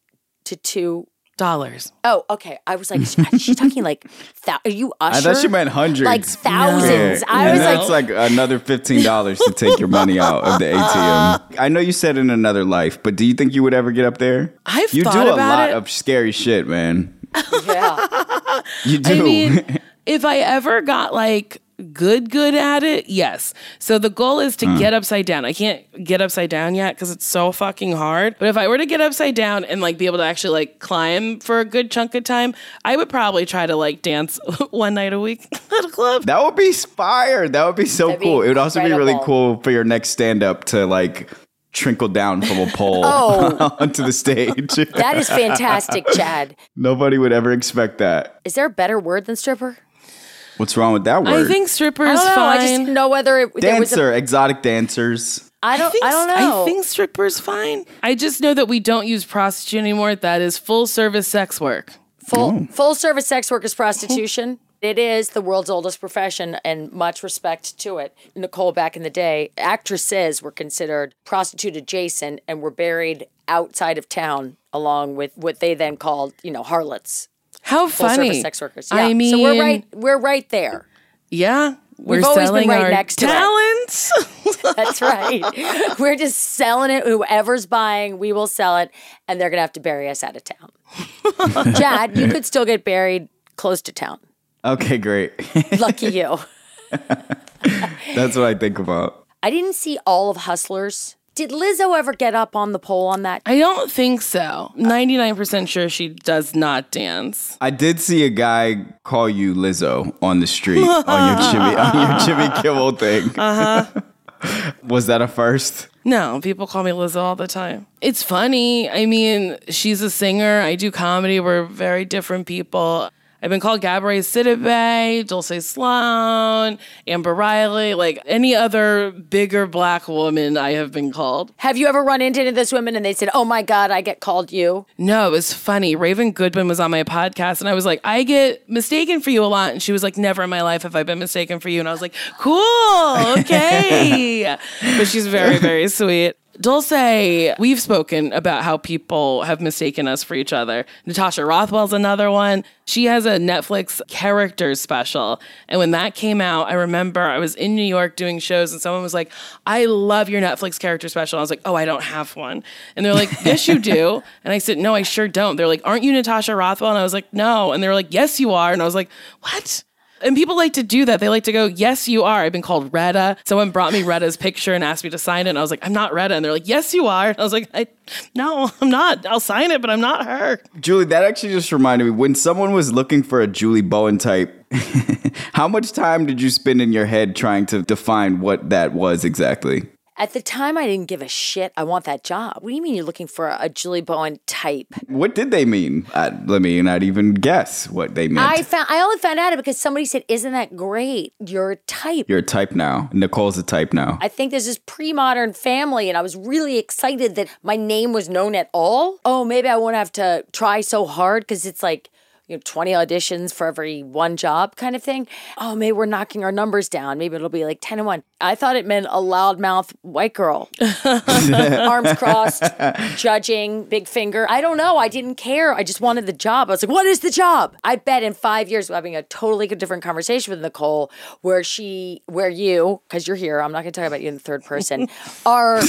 Speaker 1: to two
Speaker 3: dollars.
Speaker 1: Oh, okay. I was like, is she talking like, [LAUGHS] thou- are you
Speaker 4: I
Speaker 1: usher?
Speaker 4: thought she meant hundreds.
Speaker 1: Like thousands.
Speaker 4: Yeah.
Speaker 1: I
Speaker 4: and
Speaker 1: was
Speaker 4: that's
Speaker 1: like,
Speaker 4: like another fifteen dollars to take your money out of the ATM. [LAUGHS] I know you said in another life, but do you think you would ever get up there?
Speaker 3: I've
Speaker 4: you
Speaker 3: thought
Speaker 4: do a
Speaker 3: about
Speaker 4: lot
Speaker 3: it.
Speaker 4: of scary shit, man. [LAUGHS]
Speaker 1: yeah.
Speaker 4: You do.
Speaker 3: I mean, if I ever got like good good at it, yes. So the goal is to hmm. get upside down. I can't get upside down yet because it's so fucking hard. But if I were to get upside down and like be able to actually like climb for a good chunk of time, I would probably try to like dance [LAUGHS] one night a week [LAUGHS] at a club.
Speaker 4: that would be fire. That would be so
Speaker 1: That'd be
Speaker 4: cool. it would also be really cool for your next stand up to like trickle down from a pole [LAUGHS]
Speaker 1: Oh.
Speaker 4: onto the stage.
Speaker 1: That is fantastic, Chad.
Speaker 4: Nobody would ever expect that.
Speaker 1: Is there a better word than stripper?
Speaker 4: What's wrong with that word?
Speaker 3: I think strippers
Speaker 1: I
Speaker 3: fine.
Speaker 1: I just didn't know whether it there was a,
Speaker 4: dancer, exotic dancers.
Speaker 1: I don't.
Speaker 3: think,
Speaker 1: I don't know.
Speaker 3: I think strippers fine. I just know that we don't use prostitute anymore. That is full service sex work.
Speaker 1: full oh. full service sex work is prostitution. [LAUGHS] It is the world's oldest profession, and much respect to it. Nicole, back in the day, actresses were considered prostitute adjacent and were buried outside of town, along with what they then called, you know, harlots,
Speaker 3: How
Speaker 1: full
Speaker 3: funny.
Speaker 1: service sex workers. Yeah.
Speaker 3: I mean,
Speaker 1: so we're right. We're right there.
Speaker 3: Yeah. We're
Speaker 1: We've always been
Speaker 3: selling
Speaker 1: right
Speaker 3: our
Speaker 1: next to it.
Speaker 3: talents. [LAUGHS]
Speaker 1: That's right. [LAUGHS] We're just selling it. Whoever's buying, we will sell it, and they're gonna have to bury us out of town. [LAUGHS] Chad, you could still get buried close to town.
Speaker 4: Okay, great.
Speaker 1: Lucky you.
Speaker 4: That's what I think about.
Speaker 1: I didn't see all of Hustlers. Did Lizzo ever get up on the pole on that?
Speaker 3: I don't think so. 99% sure she does not dance.
Speaker 4: I did see a guy call you Lizzo on the street on your [LAUGHS] Jimmy on your Jimmy Kimmel thing. Uh huh. [LAUGHS] Was that a first?
Speaker 3: No, people call me Lizzo all the time. It's funny. I mean, she's a singer. I do comedy. We're very different people. I've been called Gabrielle Sidibe, Dulce Sloan, Amber Riley, like any other bigger black woman I have been called.
Speaker 1: Have you ever run into any of those women and they said, "Oh my God, I get called you"?
Speaker 3: No, it was funny. Raven Goodwin was on my podcast, and I was like, I get mistaken for you a lot. And she was like, Never in my life have I been mistaken for you. And I was like, Cool, okay. [LAUGHS] but she's very, very sweet. Dulce, we've spoken about how people have mistaken us for each other. Natasha Rothwell's another one. She has a Netflix characters special. And when that came out, I remember I was in New York doing shows and someone was like, I love your Netflix character special. I was like, oh, I don't have one. And they're like, yes, you do. [LAUGHS] And I said, no, I sure don't. They're like, aren't you Natasha Rothwell? And I was like, no. And they were like, yes, you are. And I was like, what? And people like to do that. They like to go, Yes, you are. I've been called Retta. Someone brought me Retta's picture and asked me to sign it. And I was like, I'm not Retta. And they're like, Yes, you are. And I was like, I, No, I'm not. I'll sign it, but I'm not her.
Speaker 4: Julie, that actually just reminded me when someone was looking for a Julie Bowen type, [LAUGHS] how much time did you spend in your head trying to define what that was exactly?
Speaker 1: At the time, I didn't give a shit. I want that job. What do you mean you're looking for a Julie Bowen type?
Speaker 4: What did they mean? I, let me not even guess what they meant.
Speaker 1: I found I only found out it because somebody said, "Isn't that great? You're a type."
Speaker 4: You're a type now. Nicole's a type now.
Speaker 1: I think there's this pre-modern family, and I was really excited that my name was known at all. Oh, maybe I won't have to try so hard because it's like you know 20 auditions for every one job kind of thing. Oh, maybe we're knocking our numbers down. Maybe it'll be like 10 and 1. I thought it meant a loudmouth white girl. [LAUGHS] Arms crossed, judging, big finger. I don't know. I didn't care. I just wanted the job. I was like, what is the job? I bet in five years we're having a totally different conversation with Nicole where she, where you, because you're here, I'm not going to talk about you in the third person, [LAUGHS] are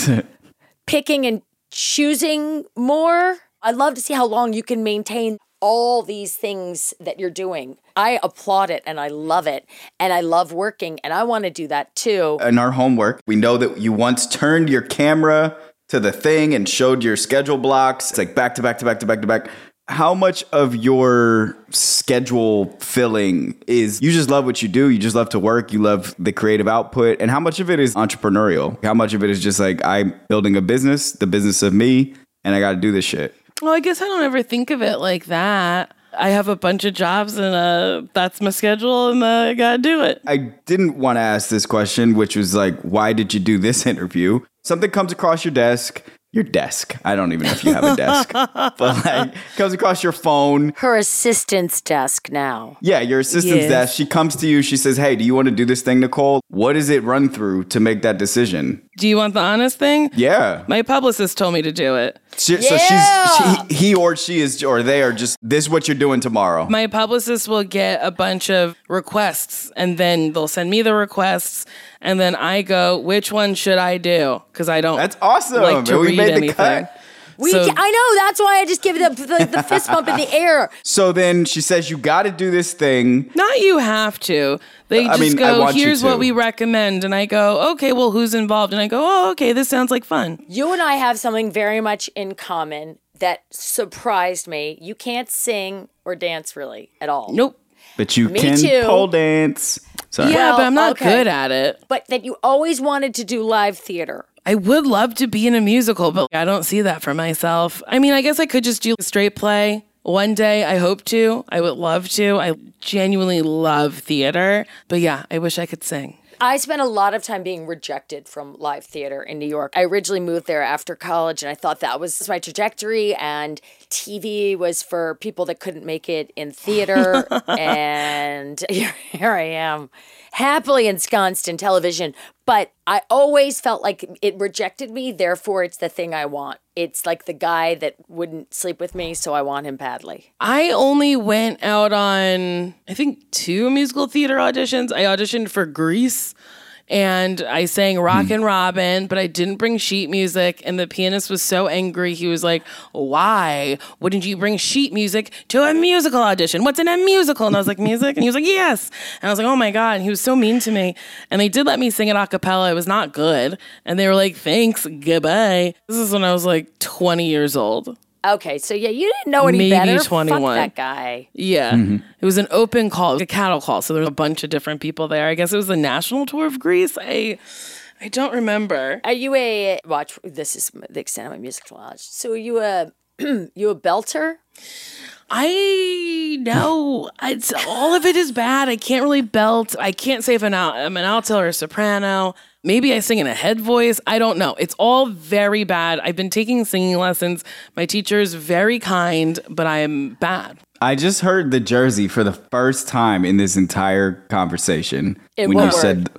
Speaker 1: picking and choosing more. I'd love to see how long you can maintain all these things that you're doing. I applaud it and I love it. And I love working and I want to do that too.
Speaker 4: In our homework, we know that you once turned your camera to the thing and showed your schedule blocks. It's like back to back to back to back to back. How much of your schedule filling is you just love what you do? You just love to work. You love the creative output. And how much of it is entrepreneurial? How much of it is just like I'm building a business, the business of me, and I got to do this shit?
Speaker 3: Well, I guess I don't ever think of it like that. I have a bunch of jobs and uh, that's my schedule and uh, I gotta do it.
Speaker 4: I didn't want to ask this question, which was like, why did you do this [LAUGHS] interview? Something comes across your desk, your desk. I don't even know if you have a desk, [LAUGHS] but like comes across your phone.
Speaker 1: Her assistant's desk now.
Speaker 4: Yeah, your assistant's
Speaker 3: Yes.
Speaker 4: desk. She comes to you. She says, "Hey, do you want to do this thing, Nicole? What does it run through to make that decision?"
Speaker 3: Do you want the honest thing?
Speaker 4: Yeah.
Speaker 3: My publicist told me to do it.
Speaker 4: She- So she's she, he or she is or they are just this is what you're doing tomorrow.
Speaker 3: My publicist will get a bunch of requests and then they'll send me the requests and then I go, which one should I do? Because I don't
Speaker 4: That's awesome.
Speaker 3: like to
Speaker 4: we
Speaker 3: read
Speaker 4: made the
Speaker 3: anything.
Speaker 4: cut.
Speaker 1: We
Speaker 3: So-
Speaker 1: I know that's why I just give the, the, the fist bump in the [LAUGHS] air.
Speaker 4: So then she says, "You got to do this thing."
Speaker 3: Not you have to. They
Speaker 4: I
Speaker 3: just
Speaker 4: mean,
Speaker 3: go, here's what we recommend. And I go, okay, well, who's involved? And I go, oh, okay, this sounds like fun.
Speaker 1: You and I have something very much in common that surprised me. You can't sing or dance really at all.
Speaker 3: Nope.
Speaker 4: But you
Speaker 1: Me
Speaker 4: can
Speaker 1: too.
Speaker 4: pole dance. Sorry.
Speaker 3: Yeah,
Speaker 1: Well,
Speaker 3: but I'm not
Speaker 1: okay.
Speaker 3: good at it.
Speaker 1: But that you always wanted to do live theater.
Speaker 3: I would love to be in a musical, but I don't see that for myself. I mean, I guess I could just do a straight play. One day, I hope to. I would love to. I genuinely love theater. But yeah, I wish I could sing.
Speaker 1: I spent a lot of time being rejected from live theater in New York. I originally moved there after college and I thought that was my trajectory and TV was for people that couldn't make it in theater [LAUGHS] and [LAUGHS] here, here I am happily ensconced in television, but I always felt like it rejected me, therefore it's the thing I want. It's like the guy that wouldn't sleep with me, so I want him badly.
Speaker 3: I only went out on, I think, two musical theater auditions. I auditioned for Grease and I sang Rock hmm. and Robin, but I didn't bring sheet music. And the pianist was so angry. He was like, Why wouldn't you bring sheet music to a musical audition? What's in a musical? And I was like, Music? And he was like, Yes. And I was like, Oh my God. And he was so mean to me. And they did let me sing it a cappella. It was not good. And they were like, Thanks, goodbye. This is when I was like 20 years old.
Speaker 1: Okay, so yeah, you didn't know any
Speaker 3: Maybe
Speaker 1: better. Fuck
Speaker 3: 21.
Speaker 1: that guy.
Speaker 3: Yeah. Mm-hmm. It was an open call, a cattle call. So there was a bunch of different people there. I guess it was the national tour of Grease. I I don't remember.
Speaker 1: Are you a watch? This is the extent of my musical knowledge. So are you a [CLEARS THROAT] you a belter?
Speaker 3: I know it's all of it is bad. I can't really belt. I can't say if I'm, I'm an alto or a soprano. Maybe I sing in a head voice. I don't know. It's all very bad. I've been taking singing lessons. My teacher is very kind, but I am bad.
Speaker 4: I just heard the Jersey for the first time in this entire conversation
Speaker 1: In
Speaker 4: when you
Speaker 1: word?
Speaker 4: said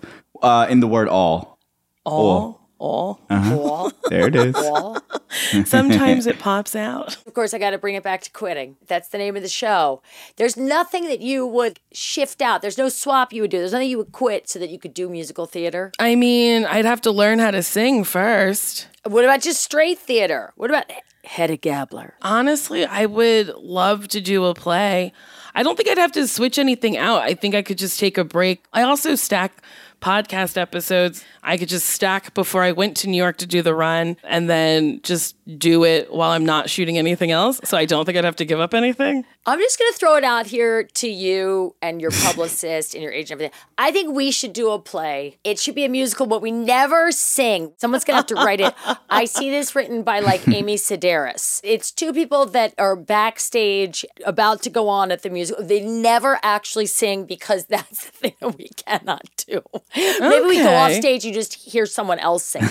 Speaker 4: uh, in the word all.
Speaker 3: All, all. Uh-huh.
Speaker 1: Wall,
Speaker 4: There it is.
Speaker 1: wall. [LAUGHS]
Speaker 3: Sometimes it pops out.
Speaker 1: Of course, I got to bring it back to quitting. That's the name of the show. There's nothing that you would shift out. There's no swap you would do. There's nothing you would quit so that you could do musical theater.
Speaker 3: I mean, I'd have to learn how to sing first.
Speaker 1: What about just straight theater? What about Hedda Gabler?
Speaker 3: Honestly, I would love to do a play. I don't think I'd have to switch anything out. I think I could just take a break. I also stack podcast episodes. I could just stack before I went to New York to do the run and then just do it while I'm not shooting anything else. So I don't think I'd have to give up anything.
Speaker 1: I'm just going to throw it out here to you and your [LAUGHS] publicist and your agent and everything. I think we should do a play. It should be a musical, but we never sing. Someone's going to have to write it. I [LAUGHS] see this written by like Amy Sedaris. It's two people that are backstage about to go on at the musical. They never actually sing because [LAUGHS] that's the thing that we cannot do. Maybe we go off stage, you just hear someone else sing.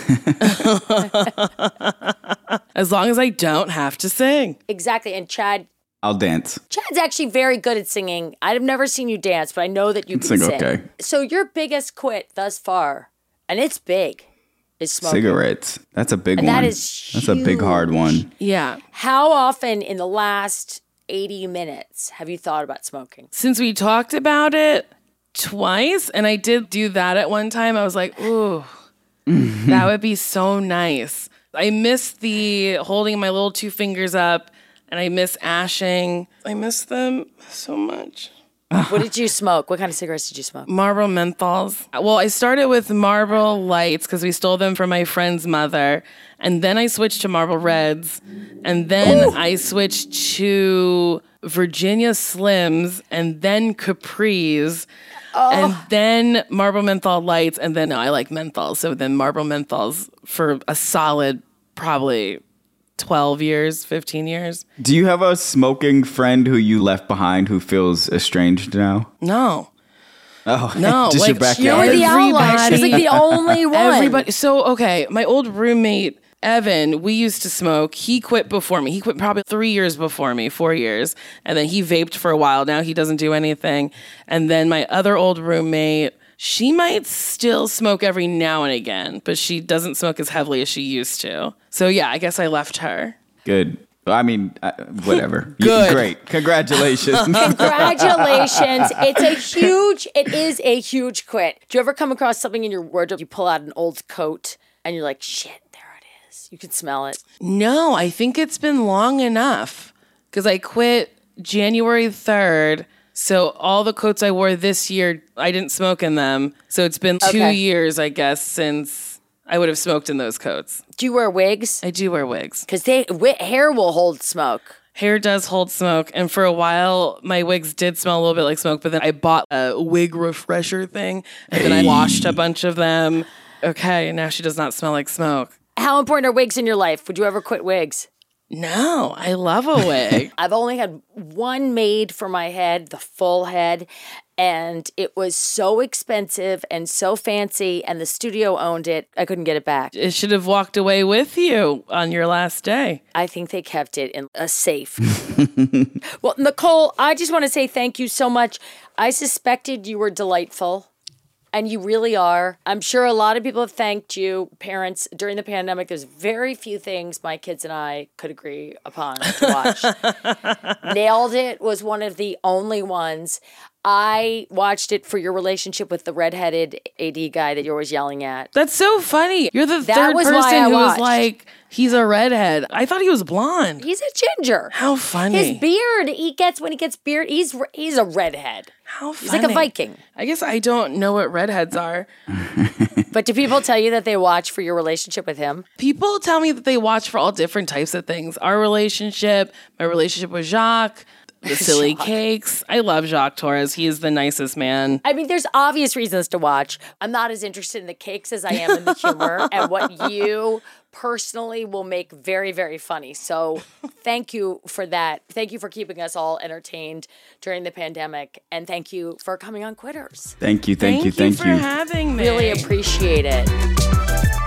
Speaker 3: As long as I don't have to sing.
Speaker 1: exactly. And Chad,
Speaker 4: I'll dance.
Speaker 1: Chad's actually very good at singing. I've never seen you dance, but I know that you can
Speaker 4: Sing
Speaker 1: sing.
Speaker 4: okay.
Speaker 1: So your biggest quit thus far, and it's big, is smoking.
Speaker 4: Cigarettes. That's a big
Speaker 1: And
Speaker 4: one.
Speaker 1: that is
Speaker 4: That's a big hard one.
Speaker 3: Yeah.
Speaker 1: How often in the last 80 minutes have you thought about smoking?
Speaker 3: Since we talked about it twice, and I did do that at one time, I was like, ooh, [LAUGHS] that would be so nice. I miss the holding my little two fingers up, and I miss ashing. I miss them so much. [LAUGHS]
Speaker 1: what did you smoke? What kind of cigarettes did you smoke?
Speaker 3: Marlboro menthols. Well, I started with Marlboro lights because we stole them from my friend's mother, and then I switched to Marlboro reds, and then I switched to Virginia Slims, and then Capris, and oh. then Marlboro menthol lights, and then no, I like menthol. So then Marlboro menthols for a solid probably twelve years, fifteen years.
Speaker 4: Do you have a smoking friend who you left behind who feels estranged now?
Speaker 3: No.
Speaker 4: Oh, [LAUGHS]
Speaker 3: No,
Speaker 4: just your
Speaker 3: like,
Speaker 4: backyard.
Speaker 1: You were the outlier. She's like the [LAUGHS] only one.
Speaker 3: Everybody. So okay, my old roommate Evan, we used to smoke. He quit before me. He quit probably three years before me, four years, and then he vaped for a while. Now he doesn't do anything. And then my other old roommate, she might still smoke every now and again, but she doesn't smoke as heavily as she used to. So yeah, I guess I left her.
Speaker 4: Good. I mean, uh, whatever. [LAUGHS]
Speaker 3: Good.
Speaker 4: Great. Congratulations. [LAUGHS] [LAUGHS]
Speaker 1: Congratulations. It's a huge, it is a huge quit. Do you ever come across something in your wardrobe? You pull out an old coat and you're like, shit, there it is. You can smell it.
Speaker 3: No, I think it's been long enough because I quit January 3rd. So all the coats I wore this year, I didn't smoke in them. So it's been two
Speaker 1: Okay.
Speaker 3: years, I guess, since I would have smoked in those coats.
Speaker 1: Do you wear wigs?
Speaker 3: I do wear wigs.
Speaker 1: Because they wi- hair will hold smoke.
Speaker 3: Hair does hold smoke. And for a while, my wigs did smell a little bit like smoke, but then I bought a wig refresher thing and then I washed a bunch of them. Okay, now she does not smell like smoke.
Speaker 1: How important are wigs in your life? Would you ever quit wigs?
Speaker 3: No, I love a wig. [LAUGHS]
Speaker 1: I've only had one made for my head, the full head, and it was so expensive and so fancy, and the studio owned it. I couldn't get it back.
Speaker 3: it should have walked away with you on your last day.
Speaker 1: I think they kept it in a safe. [LAUGHS] well, Nicole, I just want to say thank you so much. I suspected you were delightful. And you really are. I'm sure a lot of people have thanked you, parents, during the pandemic. There's very few things my kids and I could agree upon to watch. [LAUGHS] Nailed It was one of the only ones. I watched it for your relationship with the redheaded AD guy that you're always yelling at.
Speaker 3: That's so funny. You're the
Speaker 1: That
Speaker 3: third person who was like, he's a redhead. I thought he was blonde.
Speaker 1: He's a ginger.
Speaker 3: How funny.
Speaker 1: His beard, he gets when he gets beard, he's he's a redhead.
Speaker 3: How funny.
Speaker 1: He's like a. Viking.
Speaker 3: I guess I don't know what redheads are. [LAUGHS]
Speaker 1: But do people tell you that they watch for your relationship with him?
Speaker 3: People tell me that they watch for all different types of things. Our relationship, my relationship with Jacques, the [LAUGHS] silly cakes. I love Jacques Torres. He is the nicest man.
Speaker 1: I mean, there's obvious reasons to watch. I'm not as interested in the cakes as I am in the humor [LAUGHS] and what you personally will make very, very funny. So thank you for that. Thank you for keeping us all entertained during the pandemic. And thank you for coming on Quitters.
Speaker 4: thank you. Thank, you. Thank
Speaker 3: for
Speaker 4: you.
Speaker 3: For having me.
Speaker 1: Really appreciate it.